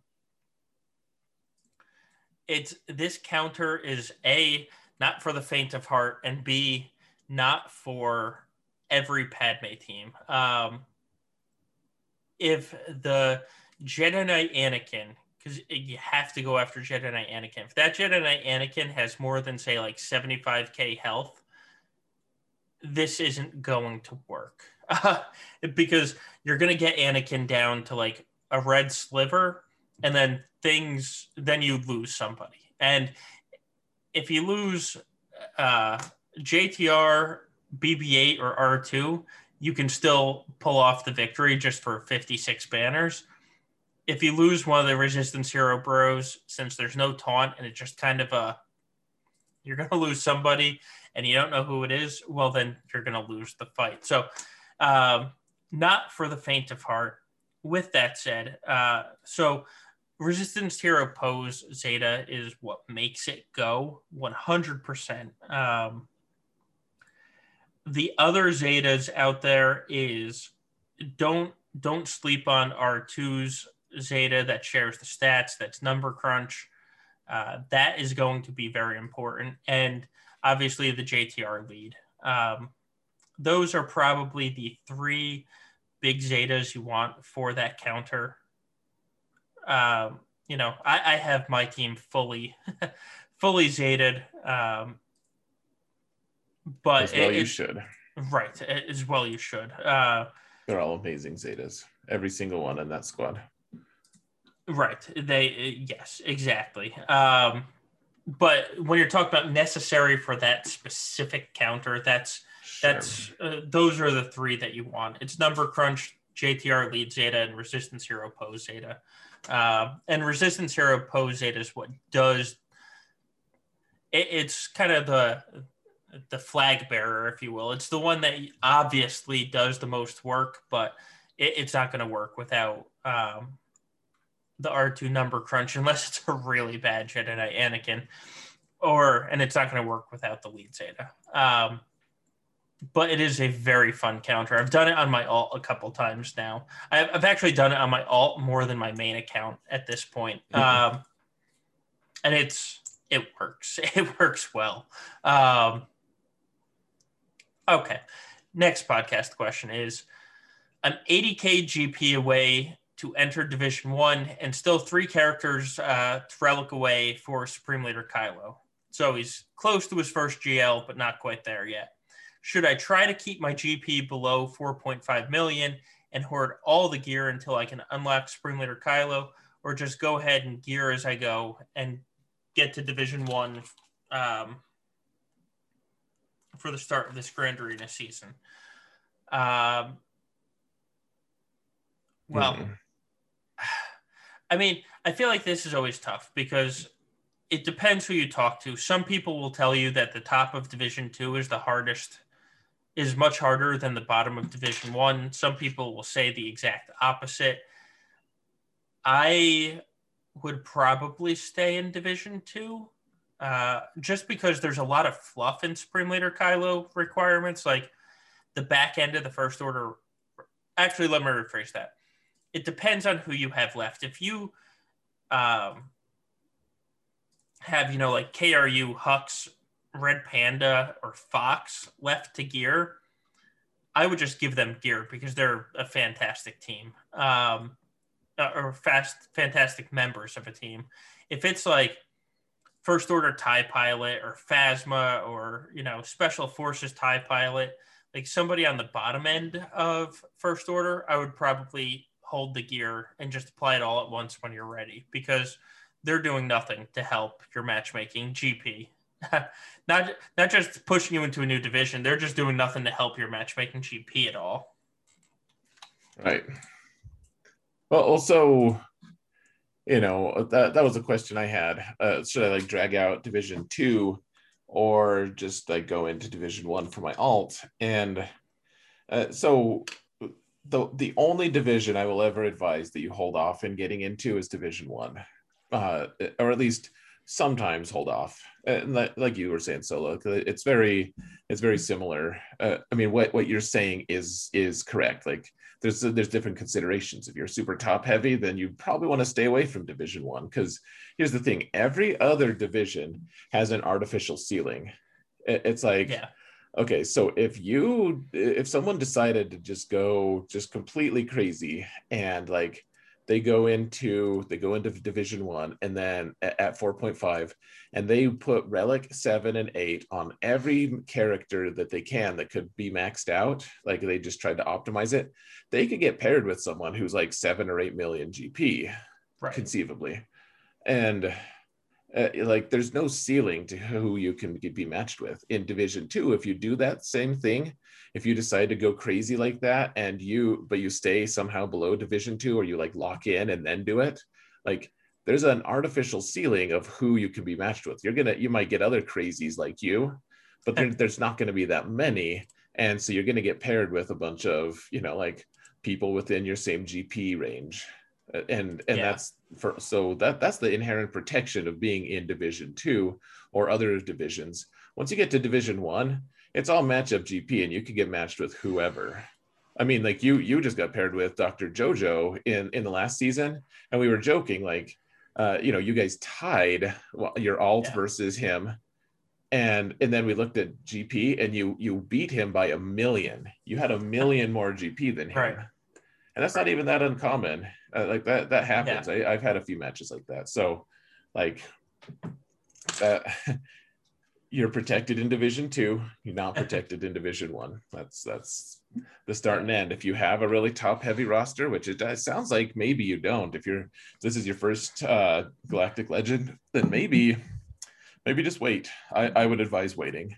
it's this counter is a not for the faint of heart, and b not for every Padme team. Um, if the Jedi Knight Anakin, because you have to go after Jedi Knight Anakin. If that Jedi Knight Anakin has more than say like 75k health, this isn't going to work because you're going to get Anakin down to like a red sliver, and then things, then you lose somebody. And if you lose uh, JTR, BB8, or R2, you can still pull off the victory just for 56 banners. If you lose one of the Resistance Hero Bros, since there's no taunt and it's just kind of a, you're going to lose somebody and you don't know who it is, well, then you're going to lose the fight. So, um, not for the faint of heart. With that said, uh, so Resistance Hero Poe's Zeta is what makes it go 100%. Um, the other Zetas out there is don't don't sleep on R2's Zeta that shares the stats. That's number crunch. Uh, that is going to be very important. And obviously the JTR lead. Um, those are probably the three big zetas you want for that counter. Um, you know, I, I, have my team fully, fully zeted. Um, but as well, it, you should. Right, as well you should. Uh, They're all amazing zetas. Every single one in that squad. Right. They yes, exactly. Um, but when you're talking about necessary for that specific counter, that's sure. that's uh, those are the three that you want. It's number crunch, JTR lead Zeta, and resistance hero Poe's Zeta. Uh, and resistance hero Poe's Zeta is what does. It, it's kind of the the flag bearer, if you will. It's the one that obviously does the most work, but it, it's not going to work without um, the R2 number crunch unless it's a really bad Jedi Knight Anakin, or and it's not going to work without the lead Zeta. Um, but it is a very fun counter. I've done it on my alt a couple times now. I've, I've actually done it on my alt more than my main account at this point. Mm-hmm. Um, and it's it works. It works well. Um, okay. Next podcast question is: I'm 80k GP away to enter Division One, and still three characters uh, relic away for Supreme Leader Kylo. So he's close to his first GL, but not quite there yet. Should I try to keep my GP below 4.5 million and hoard all the gear until I can unlock Supreme Leader Kylo, or just go ahead and gear as I go and get to Division One um, for the start of this Grand Arena season? Um, well. Mm-hmm I mean, I feel like this is always tough because it depends who you talk to. Some people will tell you that the top of Division Two is the hardest, is much harder than the bottom of Division One. Some people will say the exact opposite. I would probably stay in Division Two, uh, just because there's a lot of fluff in Supreme Leader Kylo requirements, like the back end of the First Order. Actually, let me rephrase that it depends on who you have left. If you um, have, you know, like KRU, Hux, Red Panda, or Fox left to gear, I would just give them gear because they're a fantastic team um, uh, or fast, fantastic members of a team. If it's like First Order TIE Pilot or Phasma or, you know, Special Forces TIE Pilot, like somebody on the bottom end of First Order, I would probably hold the gear and just apply it all at once when you're ready because they're doing nothing to help your matchmaking GP. not not just pushing you into a new division, they're just doing nothing to help your matchmaking GP at all. Right. Well, also, you know, that that was a question I had. Uh, should I like drag out Division Two, or just like go into Division One for my alt? And uh, so the the only division I will ever advise that you hold off in getting into is Division One, uh, or at least sometimes hold off. Uh, and like you were saying, solo, uh, it's very it's very similar. Uh, I mean, what what you're saying is is correct. Like there's uh, there's different considerations. If you're super top heavy, then you probably want to stay away from Division One because here's the thing: every other division has an artificial ceiling. It's like. Yeah okay so if you if someone decided to just go just completely crazy and like they go into they go into division one and then at, at 4.5 and they put relic 7 and 8 on every character that they can that could be maxed out like they just tried to optimize it they could get paired with someone who's like 7 or 8 million gp right. conceivably and uh, like there's no ceiling to who you can be matched with. In division two if you do that same thing if you decide to go crazy like that and you but you stay somehow below division two or you like lock in and then do it like there's an artificial ceiling of who you can be matched with. You're gonna you might get other crazies like you but there, there's not going to be that many. And so you're going to get paired with a bunch of you know like people within your same gp range. And and yeah. that's for so that that's the inherent protection of being in division two or other divisions. Once you get to division one it's all matchup gp and you can get matched with whoever. I mean like you you just got paired with dr jojo in in the last season and we were joking like uh you know you guys tied well, your alt yeah. versus him and and then we looked at gp and you you beat him by a million. You had a million more gp than him. Right. and that's not even that uncommon uh, like that that happens. Yeah. I, I've had a few matches like that. So like that you're protected in division two you're not protected in division one that's that's the start and end if you have a really top heavy roster which it, it sounds like maybe you don't if you're this is your first uh galactic legend then maybe maybe just wait i i would advise waiting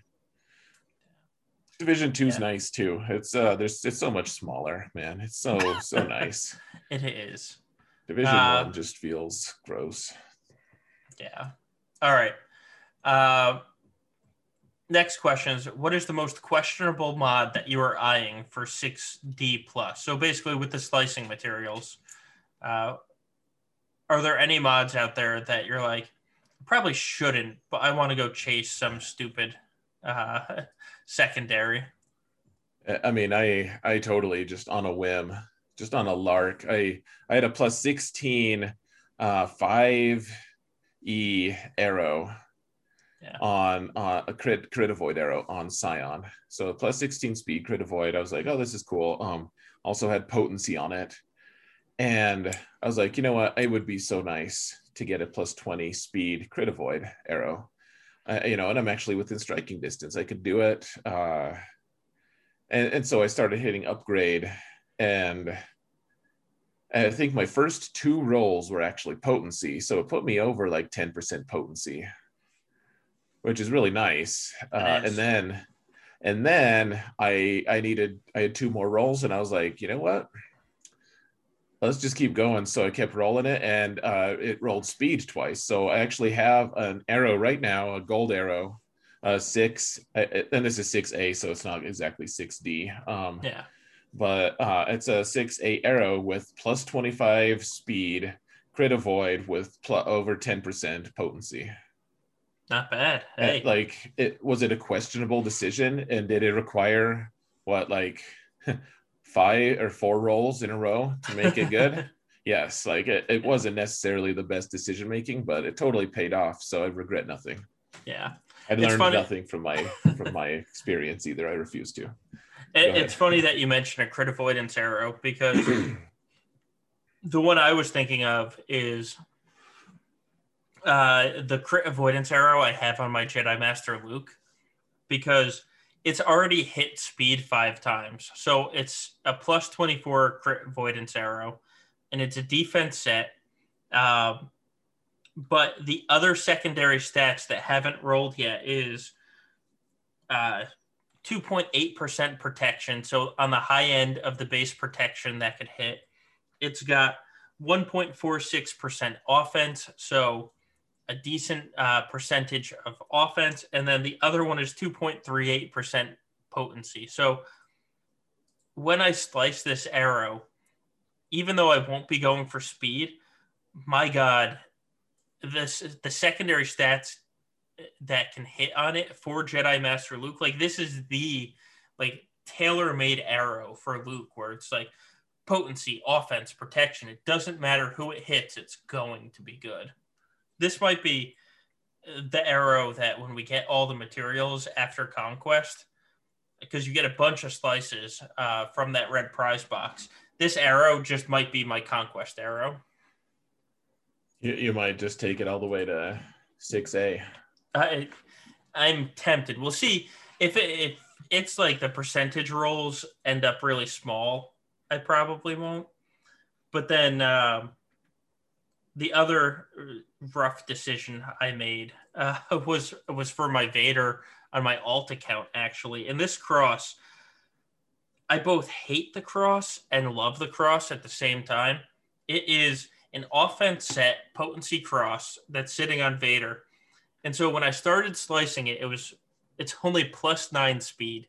division two is yeah. nice too it's uh there's it's so much smaller man it's so so nice it is. Division uh, one just feels gross. Yeah. All right. Uh, next question is what is the most questionable mod that you are eyeing for 6D plus? So basically with the slicing materials, uh, are there any mods out there that you're like, probably shouldn't, but I want to go chase some stupid uh, secondary? I mean, I I totally just on a whim just on a lark. I I had a plus 16 uh 5 E arrow yeah. on uh, a crit crit avoid arrow on Sion. So plus 16 speed crit avoid. I was like, oh, this is cool. Um, also had potency on it. And I was like, you know what? It would be so nice to get a plus 20 speed crit avoid arrow. Uh, you know, and I'm actually within striking distance. I could do it. Uh, and, and so I started hitting upgrade and I think my first two rolls were actually potency, so it put me over like ten percent potency, which is really nice. Uh, and then, and then I I needed I had two more rolls, and I was like, you know what? Let's just keep going. So I kept rolling it, and uh, it rolled speed twice. So I actually have an arrow right now, a gold arrow, uh, six, and this is six A, so it's not exactly six D. Um, yeah but uh, it's a six eight arrow with plus 25 speed, crit avoid with pl- over 10% potency. Not bad. Hey. like, it was it a questionable decision, and did it require what like five or four rolls in a row to make it good? yes, like it, it wasn't necessarily the best decision making, but it totally paid off. So I regret nothing. Yeah, I learned nothing from my from my experience either. I refuse to. It, it's funny that you mentioned a crit avoidance arrow because the one I was thinking of is uh, the crit avoidance arrow I have on my Jedi Master Luke because it's already hit speed five times. So it's a plus 24 crit avoidance arrow and it's a defense set. Um, but the other secondary stats that haven't rolled yet is uh, 2.8% protection. So on the high end of the base protection that could hit, it's got 1.46% offense. So a decent uh, percentage of offense. And then the other one is 2.38% potency. So when I slice this arrow, even though I won't be going for speed, my God, this the secondary stats that can hit on it for Jedi Master Luke. Like this is the like tailor-made arrow for Luke, where it's like potency, offense, protection. It doesn't matter who it hits, it's going to be good. This might be uh, the arrow that when we get all the materials after conquest, because you get a bunch of slices uh, from that red prize box. This arrow just might be my conquest arrow. You, you might just take it all the way to six A. I I'm tempted. We'll see if it, if it's like the percentage rolls end up really small. I probably won't. But then um, the other rough decision I made uh, was was for my Vader on my alt account actually. And this cross, I both hate the cross and love the cross at the same time. It is an offense set potency cross that's sitting on Vader and so when I started slicing it, it was it's only plus nine speed.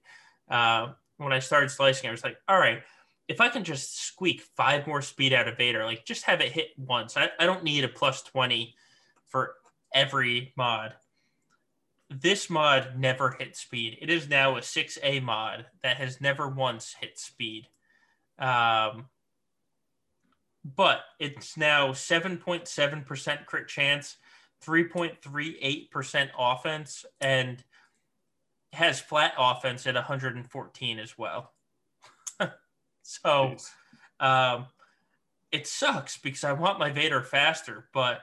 Uh, when I started slicing, it, I was like, all right, if I can just squeak five more speed out of Vader, like just have it hit once. I, I don't need a plus 20 for every mod. This mod never hit speed. It is now a 6A mod that has never once hit speed. Um, but it's now 7.7% crit chance 3.38% offense and has flat offense at 114 as well. So um, it sucks because I want my Vader faster, but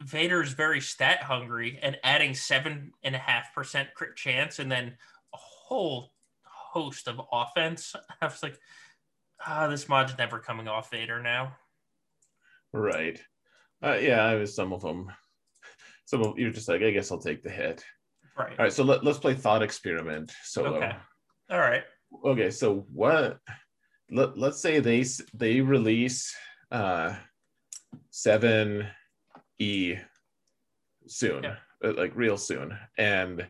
Vader is very stat hungry and adding seven and a half percent crit chance and then a whole host of offense. I was like, ah, this mod's never coming off Vader now. Right. Uh, yeah, I was some of them. Some of you're just like, I guess I'll take the hit. Right. All right. So let, let's play thought experiment solo. Okay. All right. Okay. So what? Let, let's say they they release uh seven E soon, yeah. Uh, like real soon, and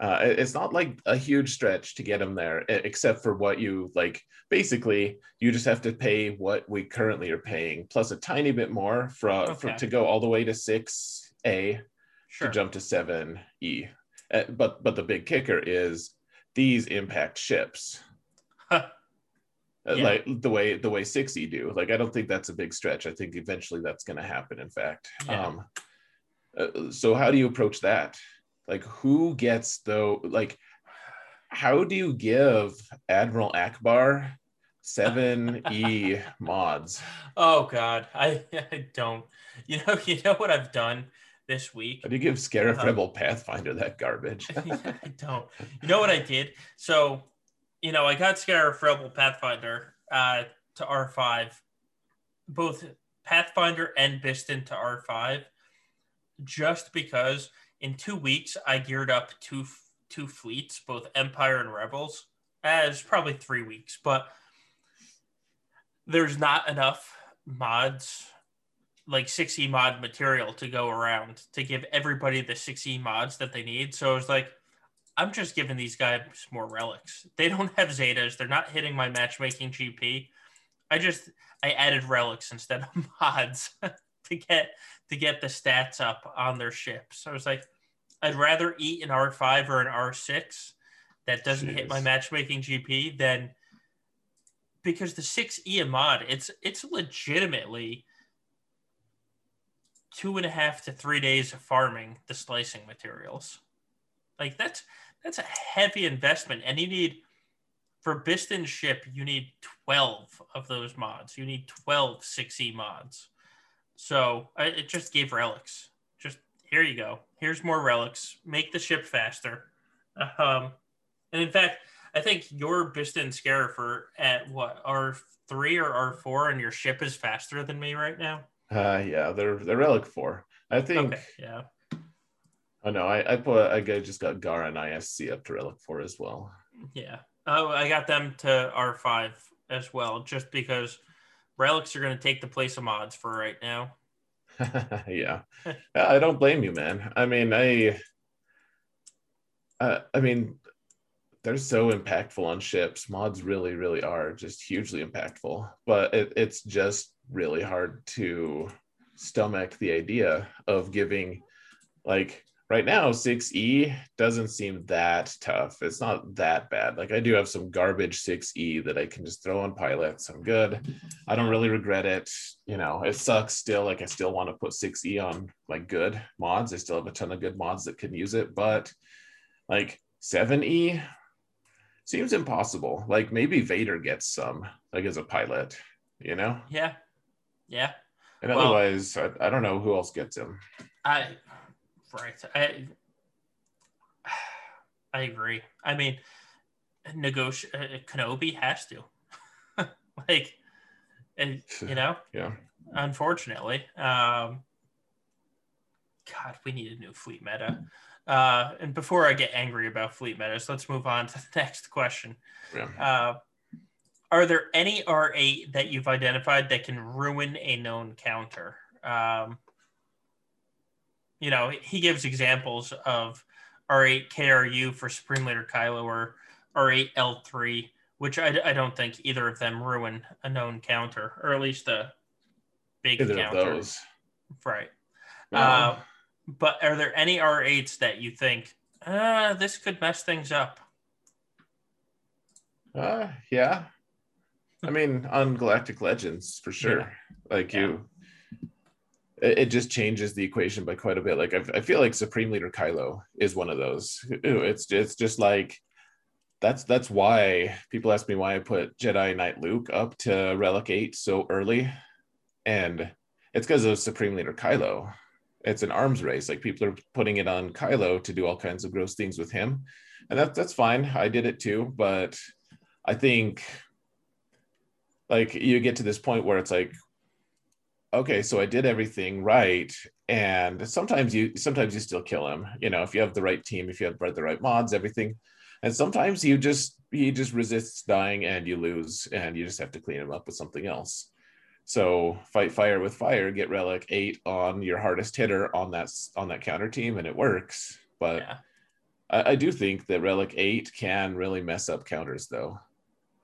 uh, it's not like a huge stretch to get them there, except for what you like. Basically, you just have to pay what we currently are paying, plus a tiny bit more for, okay. for to go all the way to six A sure. to jump to seven E. Uh, but but the big kicker is these impact ships. Huh. Uh, yeah. like the way the way 6e do like i don't think that's a big stretch i think eventually that's going to happen in fact yeah. um uh, so how do you approach that like who gets though like how do you give Admiral Ackbar seven E mods? Oh god, I, I don't. You know, you know what I've done this week? How do you give Scarif um, Rebel Pathfinder that garbage? I don't. You know what I did? So, you know, I got Scarif Rebel Pathfinder uh, to R5, both Pathfinder and Bistan to R5, just because in two weeks, I geared up two two fleets, both Empire and Rebels. As probably three weeks, but there's not enough mods, like 6e mod material to go around to give everybody the 6e mods that they need. So I was like, I'm just giving these guys more relics. They don't have Zetas. They're not hitting my matchmaking GP. I just I added relics instead of mods to get to get the stats up on their ships. I was like, I'd rather eat an R5 or an R6 that doesn't Jeez. hit my matchmaking GP than because the 6E mod, it's it's legitimately two and a half to three days of farming the slicing materials. Like that's that's a heavy investment. And you need for Bistan ship, you need 12 of those mods. You need 12 6E mods. So I, it just gave relics Just here you go. Here's more relics. Make the ship faster. Um, and in fact, I think your Bistan Scarif at what R three or R four, and your ship is faster than me right now. Uh, yeah, they're they're relic four. I think. Okay, yeah. Oh no, I, I put I just got Gar and ISC up to Relic 4 as well. Yeah. Oh, I got them to R5 as well, just because relics are going to take the place of mods for right now. yeah. yeah, I don't blame you, man. I mean, I, uh, I mean, they're so impactful on ships. Mods really, really are just hugely impactful. But it, it's just really hard to stomach the idea of giving, like, right now 6e doesn't seem that tough. It's not that bad. Like i do have some garbage 6e that i can just throw on pilots. I'm good. I don't really regret it. You know it sucks still. Like i still want to put 6e on like good mods. I still have a ton of good mods that can use it but like 7e seems impossible. Like maybe vader gets some like as a pilot you know? Yeah yeah and well, otherwise I, I don't know who else gets him i Right. I I agree. I mean, negotiate uh, Kenobi has to, like, and you know, yeah. Unfortunately, um, God, we need a new fleet meta. Uh, and before I get angry about fleet metas, let's move on to the next question. Yeah. Uh, are there any R8 that you've identified that can ruin a known counter? Um, you know, he gives examples of R8 KRU for Supreme Leader Kylo or R8 L3, which I, I don't think either of them ruin a known counter, or at least a big either counter. Of those. Right. Uh, but are there any R8s that you think, uh, this could mess things up? Uh, yeah. I mean, on Galactic Legends for sure. Yeah. Like yeah. you, it just changes the equation by quite a bit. Like I, feel like Supreme Leader Kylo is one of those. It's it's just like that's that's why people ask me why I put Jedi Knight Luke up to Relic Eight so early, and it's because of Supreme Leader Kylo. It's an arms race. Like people are putting it on Kylo to do all kinds of gross things with him, and that's that's fine. I did it too, but I think like you get to this point where it's like okay, so I did everything right. And sometimes you sometimes you still kill him, you know, if you have the right team, if you have the right mods, everything. And sometimes you just he just resists dying and you lose and you just have to clean him up with something else. So fight fire with fire, get relic eight on your hardest hitter on that on that counter team, and it works. But yeah. I, I do think that relic eight can really mess up counters, though.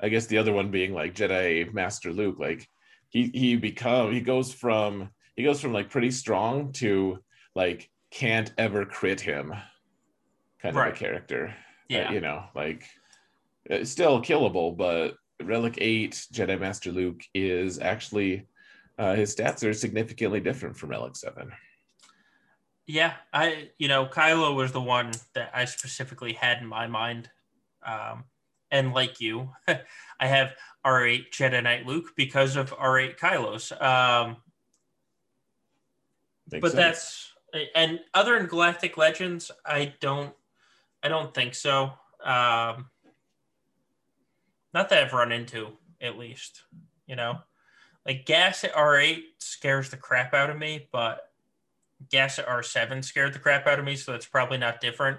I guess the other one being like Jedi Master Luke, like he he become he goes from he goes from like pretty strong to like can't ever crit him kind right. of a character. Yeah, uh, you know, like still killable, but Relic Eight Jedi Master Luke is actually uh, his stats are significantly different from Relic Seven. Yeah, I you know Kylo was the one that I specifically had in my mind. Um, and like you, I have R8 Jedi Knight Luke because of R8 Kylos. Um, but sense. that's and other than Galactic Legends, I don't, I don't think so. Um, not that I've run into, at least. You know, like gas at R8 scares the crap out of me, but gas at R7 scared the crap out of me, so it's probably not different.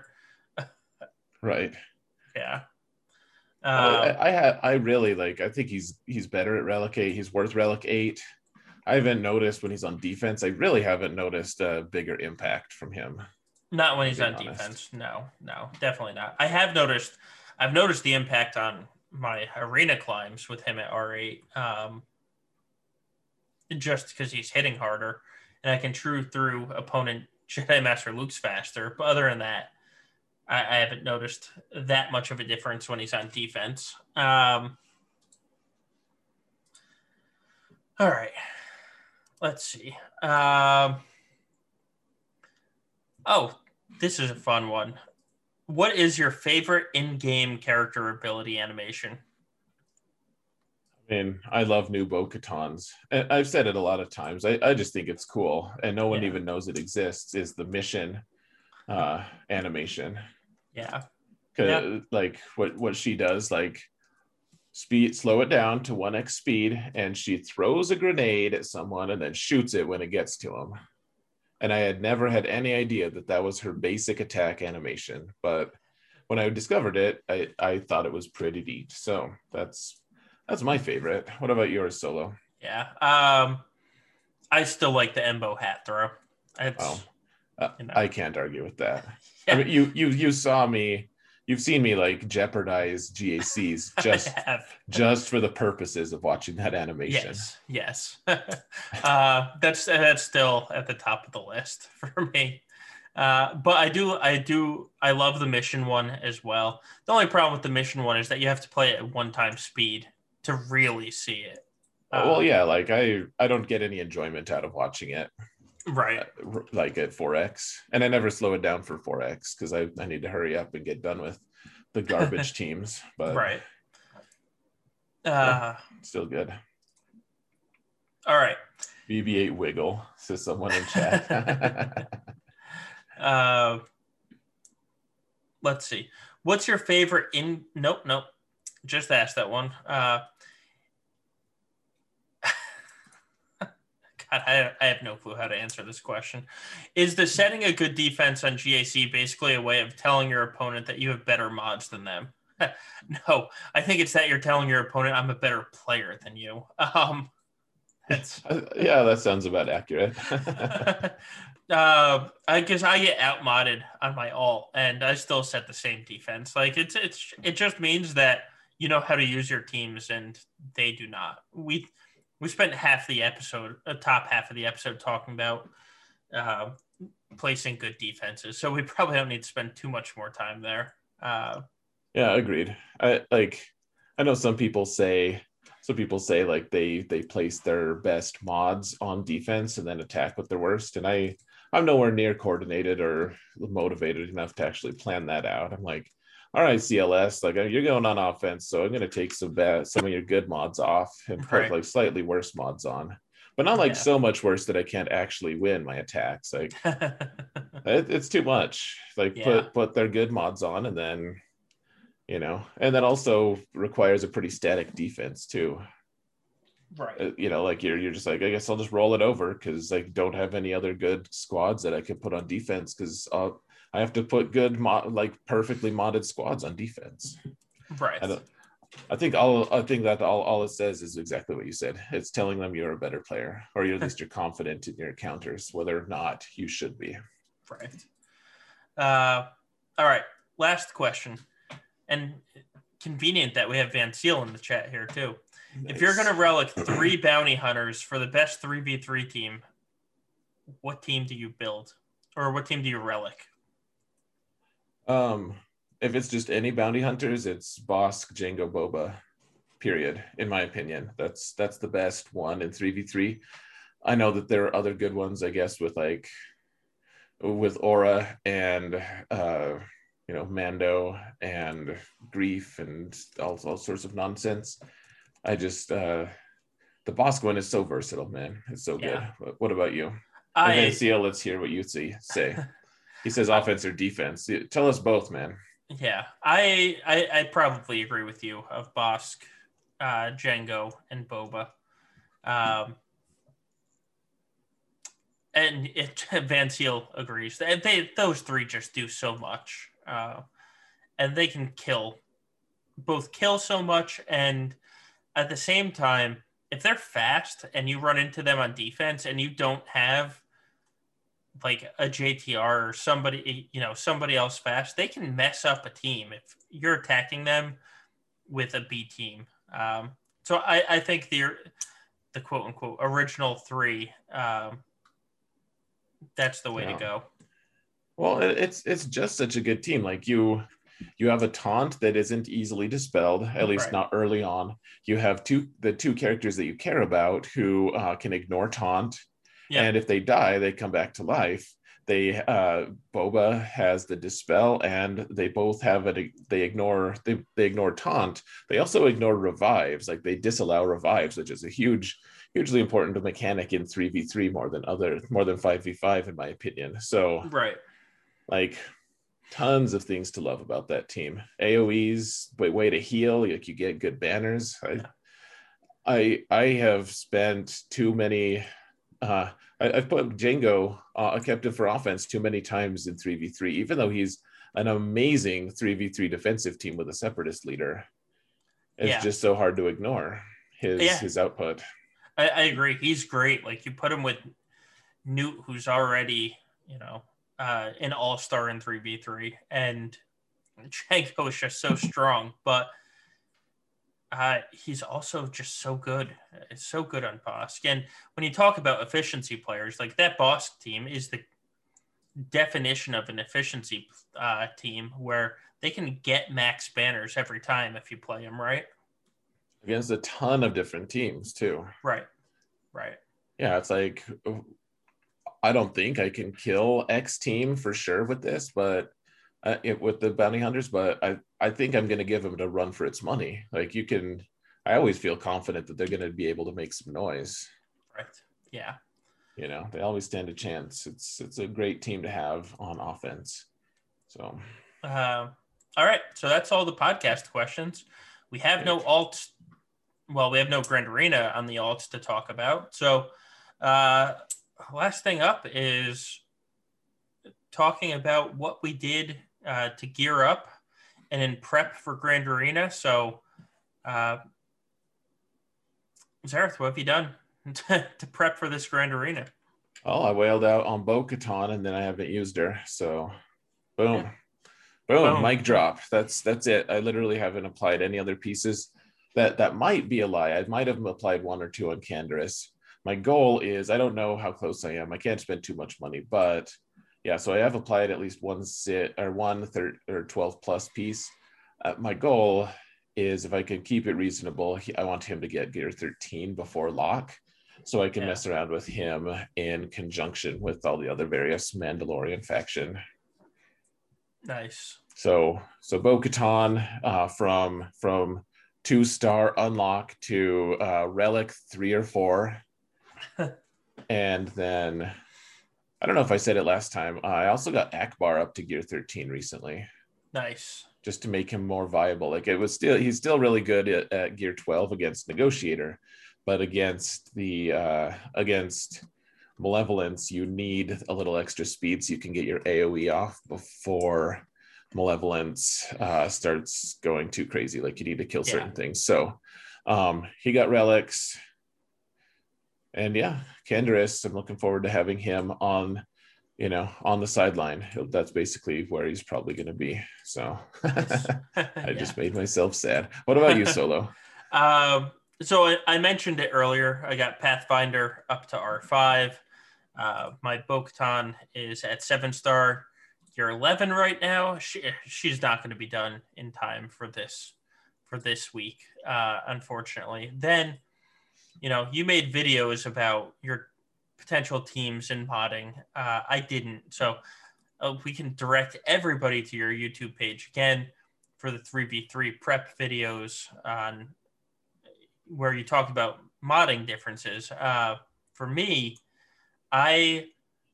right. Yeah. Um, I, I have I really like I think he's he's better at relic eight. He's worth relic eight. I haven't noticed when he's on defense. I really haven't noticed a bigger impact from him. Not when he's on honest. defense. No, no, definitely not. I have noticed. I've noticed the impact on my arena climbs with him at R8. Um, just because he's hitting harder, and I can true through opponent Jedi Master Luke's faster. But other than that, I, I haven't noticed that much of a difference when he's on defense. Um, all right. Let's see. Um, oh, this is a fun one. What is your favorite in-game character ability animation? I mean, I love new Bo Katans. I've said it a lot of times. I, I just think it's cool, and no one yeah. even knows it exists. Is the mission uh, animation? Yeah. Cause like what what she does, like speed slow it down to 1x speed and she throws a grenade at someone and then shoots it when it gets to them and I had never had any idea that that was her basic attack animation. But when I discovered it, I, I thought it was pretty neat. So that's that's my favorite. What about yours, Solo? Yeah, um, I still like the Embo hat throw. It's, uh. I can't argue with that. Yeah. I mean, you you you saw me. You've seen me like jeopardize GACs just just for the purposes of watching that animation. Yes, yes. uh, that's that's still at the top of the list for me. Uh, but I do, I do, I love the mission one as well. The only problem with the mission one is that you have to play it at one time speed to really see it. Uh, well, yeah, like I I don't get any enjoyment out of watching it Right. uh, like at 4x, and I never slow it down for 4x because I I need to hurry up and get done with the garbage teams. But Right. Uh, still good. all right. BB-8 wiggle says someone in chat. Uh, let's see. What's your favorite in? Nope, nope. Just asked that one. Uh, I, I have no clue how to answer this question. Is the setting a good defense on GAC basically a way of telling your opponent that you have better mods than them? no, I think it's that you're telling your opponent I'm a better player than you. Um, that's yeah, that sounds about accurate. uh, I guess I get outmodded on my all, and I still set the same defense. Like it's it's it just means that you know how to use your teams, and they do not. We we spent half the episode, a top half of the episode, talking about uh, placing good defenses. So we probably don't need to spend too much more time there. Uh, Yeah, agreed. I like I know some people say some people say like they they place their best mods on defense and then attack with their worst. And I I'm nowhere near coordinated or motivated enough to actually plan that out. I'm like, all right, CLS, like you're going on offense, so I'm gonna take some bad some of your good mods off and put Right. like slightly worse mods on. But not like Yeah. so much worse that I can't actually win my attacks. Like it, it's too much like Yeah. put put their good mods on and then you know and that also requires a pretty static defense too right. Uh, you know like you're you're just like i guess i'll just roll it over because i don't have any other good squads that i can put on defense because i have to put good mod like perfectly modded squads on defense Right. I, I think all i think that all, all it says is exactly what you said it's telling them you're a better player or you're, at least you're confident in your counters whether or not you should be Right. Uh, all right. Last question. And convenient that we have Van Seal in the chat here, too. If you're going to relic three bounty hunters for the best 3v3 team, what team do you build? Or what team do you relic? Um, if it's just any bounty hunters, it's Bossk, Django, Boba. Period. In my opinion, that's that's the best one in three v three. I know that there are other good ones, I guess, with like with Aurra and uh, you know Mando and Greef and all, all sorts of nonsense. I just uh, the Bossk one is so versatile, man. It's so good. Yeah. What- What about you? I CL, let's hear what you see say. He says offense or defense. Tell us both, man. yeah, I, I I probably agree with you of Bossk, uh, Django, and Boba. Um, and it, Van agrees. They, they those three just do so much, uh, and they can kill, both kill so much, and at the same time, if they're fast and you run into them on defense, and you don't have like a JTR or somebody, you know, somebody else fast, they can mess up a team if you're attacking them with a B team. Um, so I, I think the the quote unquote original three um, that's the way Yeah. to go. Well, it's it's just such a good team. Like you, you have a taunt that isn't easily dispelled, at least Right. not early on. You have two the two characters that you care about who uh, can ignore taunt, Yeah. and if they die, they come back to life. They uh, Boba has the dispel, and they both have it. They ignore they they ignore taunt. They also ignore revives. Like they disallow revives, which is a huge hugely important mechanic in 3v3 more than other more than 5v5 in my opinion so Right. like tons of things to love about that team. AOE's way, way to heal, like you get good banners. I, I I have spent too many uh I, have put Django uh, a captain for offense too many times in 3v3, even though he's an amazing 3v3 defensive team with a separatist leader. It's yeah. just so hard to ignore his yeah. his output. I, I, agree. He's great. Like you put him with Nute, who's already, you know, uh, an all-star in 3v3, and Django is just so strong, but uh, he's also just so good. It's so good on Bossk. And when you talk about efficiency players, like that Bossk team is the definition of an efficiency uh, team where they can get max banners every time if you play them right. Against a ton of different teams too. Right. Right. Yeah, it's like I don't think I can kill X team for sure with this, but uh, it, with the bounty hunters, but I, I think I'm going to give them a run for its money. Like you can, I always feel confident that they're going to be able to make some noise. Right. Yeah. You know, they always stand a chance. It's it's a great team to have on offense. So. Uh, all right. So that's all the podcast questions. We have no alt. Well, we have no Grand Arena on the alts to talk about. So, uh, last thing up is talking about what we did uh, to gear up and in prep for Grand Arena. So, uh, Xaereth, what have you done to, to prep for this Grand Arena? Oh, I wailed out on Bo Katan and then I haven't used her. So, boom. Yeah. Boom, Boom, mic drop. That's that's it. I literally haven't applied any other pieces. That that might be a lie. I might have applied one or two on Canderous. My goal is I don't know how close I am. I can't spend too much money, but yeah, so I have applied at least one sit or one third or 12 plus piece. Uh, my goal is if I can keep it reasonable, he, I want him to get gear 13 before lock so I can yeah. mess around with him in conjunction with all the other various Mandalorian faction. Nice. So so Bo Katan uh, from from two star unlock to uh, relic three or four. and then I don't know if I said it last time. Uh, I also got Ackbar up to gear 13 recently. Nice. Just to make him more viable. Like it was still, he's still really good at, at gear 12 against Negotiator, but against the, uh, against Malevolence, you need a little extra speed so you can get your AoE off before Malevolence uh, starts going too crazy. Like you need to kill yeah. certain things. So um, he got relics and yeah, Canderous, I'm looking forward to having him on, you know, on the sideline. That's basically where he's probably going to be. So I yeah. just made myself sad. What about you, Solo? um, so I, I, mentioned it earlier. I got Pathfinder up to R5. Uh, my Bo-Katan is at seven star. You're 11 right now. She, she's not going to be done in time for this for this week, uh, unfortunately. Then you know, you made videos about your potential teams and modding. Uh, I didn't. So uh, we can direct everybody to your YouTube page again for the 3v3 prep videos on where you talk about modding differences. Uh, for me, I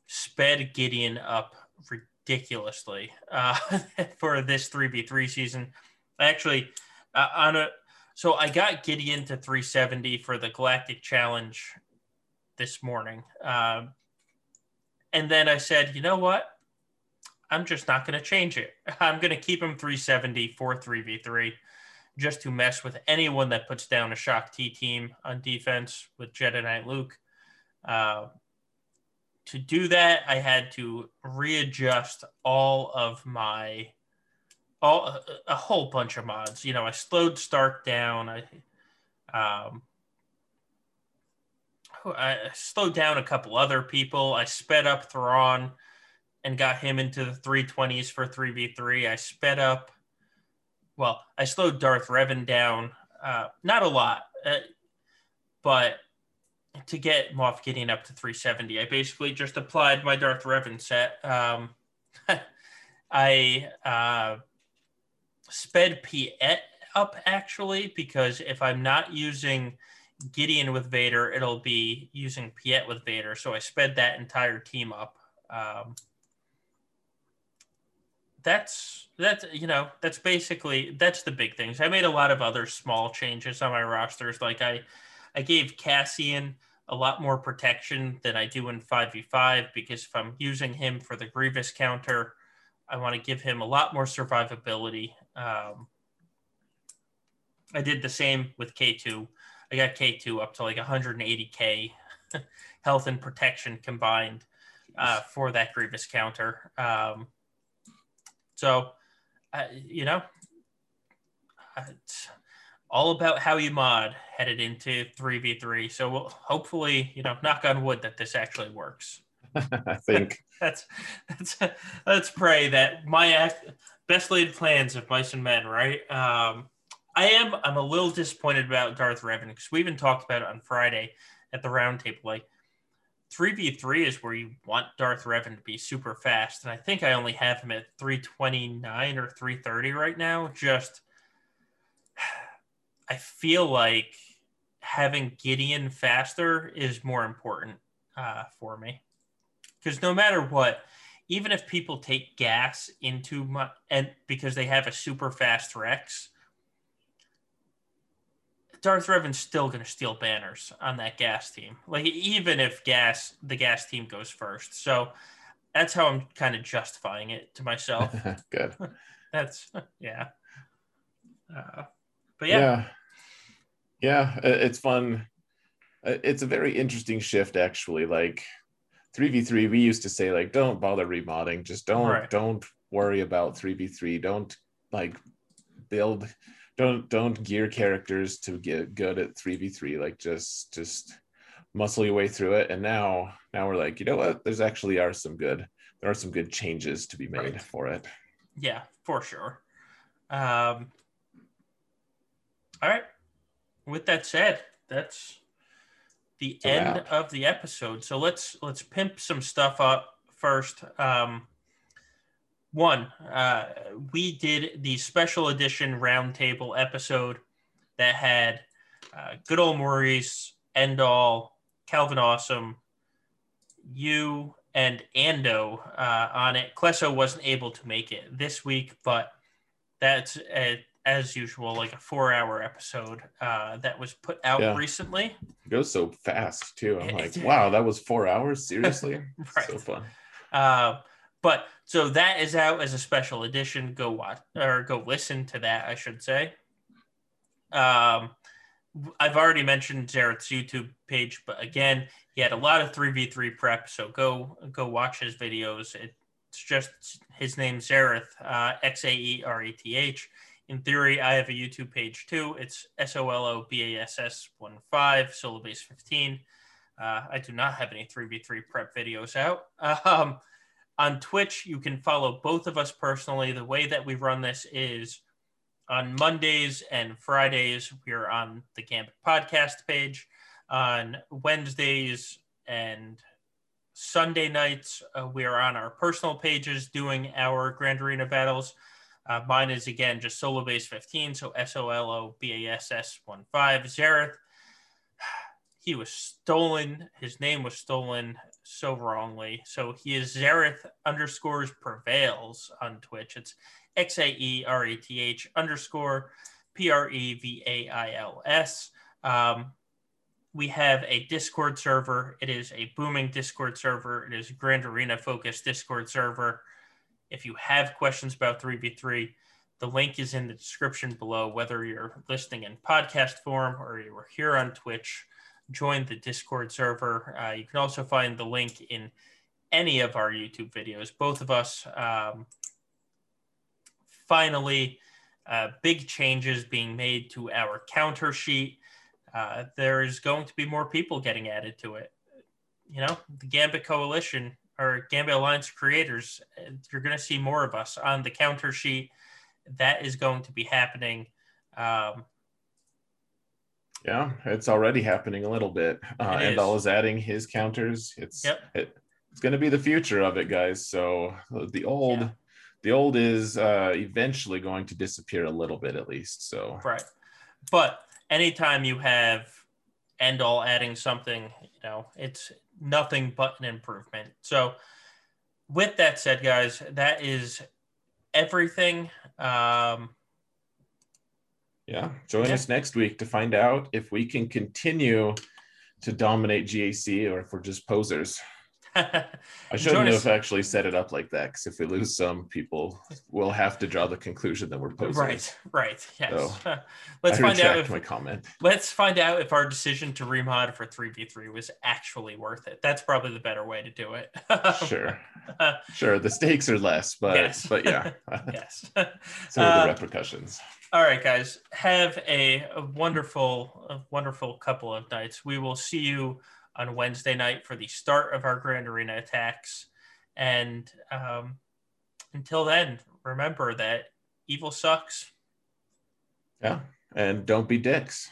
sped Gideon up ridiculously uh, for this 3v3 season. I actually, uh, on a so I got Gideon to 370 for the Galactic Challenge this morning. Um, and then I said, you know what? I'm just not going to change it. I'm going to keep him 370 for 3v3 just to mess with anyone that puts down a Shaak Ti team on defense with Jedi Knight Luke. Uh, to do that, I had to readjust all of my all a whole bunch of mods. You know, I slowed Starck down. I um I slowed down a couple other people. I sped up Thrawn and got him into the 320s for 3v3. I sped up well, I slowed Darth Revan down uh, not a lot, uh, but to get Moff Gideon up to 370, I basically just applied my Darth Revan set. Um, I uh, sped Piet up actually because if I'm not using Gideon with Vader, it'll be using Piet with Vader. So I sped that entire team up. Um, that's that's you know that's basically that's the big things. I made a lot of other small changes on my rosters. Like I I gave Cassian a lot more protection than I do in 5v5 because if I'm using him for the Grievous counter, I want to give him a lot more survivability. Um, I did the same with K2. I got K2 up to like 180k health and protection combined uh, for that Grievous counter. Um, so, uh, you know, it's all about how you mod headed into 3v3. So we'll hopefully, you know, knock on wood that this actually works. I think that's that's let's pray that my act, best laid plans of mice and men, right? Um, I am I'm a little disappointed about Darth Revan because we even talked about it on Friday at the roundtable. Like 3v3 is where you want Darth Revan to be super fast. And I think I only have him at 329 or 330 right now. Just, I feel like having Gideon faster is more important uh, for me. Because no matter what, even if people take gas into my, and because they have a super fast Rex, Darth Revan's still going to steal banners on that gas team. Like even if gas the gas team goes first. So that's how I'm kind of justifying it to myself. Good. that's yeah. Uh, but yeah. yeah, yeah, it's fun. It's a very interesting shift, actually. Like three v three, we used to say like, don't bother remodding, just don't right. don't worry about three v three, don't like build don't don't gear characters to get good at 3v3 like just just muscle your way through it. And now now we're like you know what? There's actually are some good there are some good changes to be made right. for it. Yeah for sure. Um all right. With that said that's the end of the episode. So let's let's pimp some stuff up first. Um one, uh, we did the special edition roundtable episode that had uh, good old Maurice, Endall, Calvin Awesome, you, and Ando uh, on it. Klesso wasn't able to make it this week, but that's a, as usual like a four-hour episode uh, that was put out yeah. recently. It goes so fast too. I'm like, wow, that was four hours. Seriously, right. so fun. Uh, but so that is out as a special edition. Go watch or go listen to that, I should say. Um, I've already mentioned Xaereth's YouTube page, but again, he had a lot of 3v3 prep. So go go watch his videos. It's just his name Xaereth, uh, X A E R E T H. In theory, I have a YouTube page too. It's S O L O B A S S 1 5, Solobass15. Uh, I do not have any 3v3 prep videos out. Um, on Twitch, you can follow both of us personally. The way that we run this is on Mondays and Fridays, we're on the Gambit podcast page. On Wednesdays and Sunday nights, uh, we are on our personal pages doing our Grand Arena battles. Uh, mine is again just Solobass15, so S O L O B A S S 1 5. Xaereth, he was stolen. His name was stolen so wrongly. So he is Xaereth underscores prevails on Twitch. It's X A E R E T H underscore P R E V A I L S. Um, we have a Discord server. It is a booming Discord server. It is a Grand Arena focused Discord server. If you have questions about 3v3, the link is in the description below, whether you're listening in podcast form or you're here on Twitch join the Discord server. Uh, you can also find the link in any of our YouTube videos. Both of us, um, finally, uh, big changes being made to our counter sheet. Uh, there's going to be more people getting added to it. You know, the Gambit Coalition or Gambit Alliance creators, uh, you're going to see more of us on the counter sheet. That is going to be happening. Um, yeah, it's already happening a little bit. Uh, Endall is adding his counters. It's yep. it, it's going to be the future of it, guys. So the old, yeah. the old is uh, eventually going to disappear a little bit, at least. So right, but anytime you have Endall adding something, you know, it's nothing but an improvement. So with that said, guys, that is everything. Um, yeah. Join yeah. us next week to find out if we can continue to dominate GAC or if we're just posers. I shouldn't have actually set it up like that because if we lose some, people we'll have to draw the conclusion that we're posers. Right, right. Yes. So, let's I find out if my comment. Let's find out if our decision to remod for 3v3 was actually worth it. That's probably the better way to do it. sure. sure. The stakes are less, but yes. but yeah. yes. Some of the uh, repercussions. All right, guys. Have a, a wonderful, a wonderful couple of nights. We will see you on Wednesday night for the start of our Grand Arena attacks. And um, until then, remember that evil sucks. Yeah. And don't be dicks.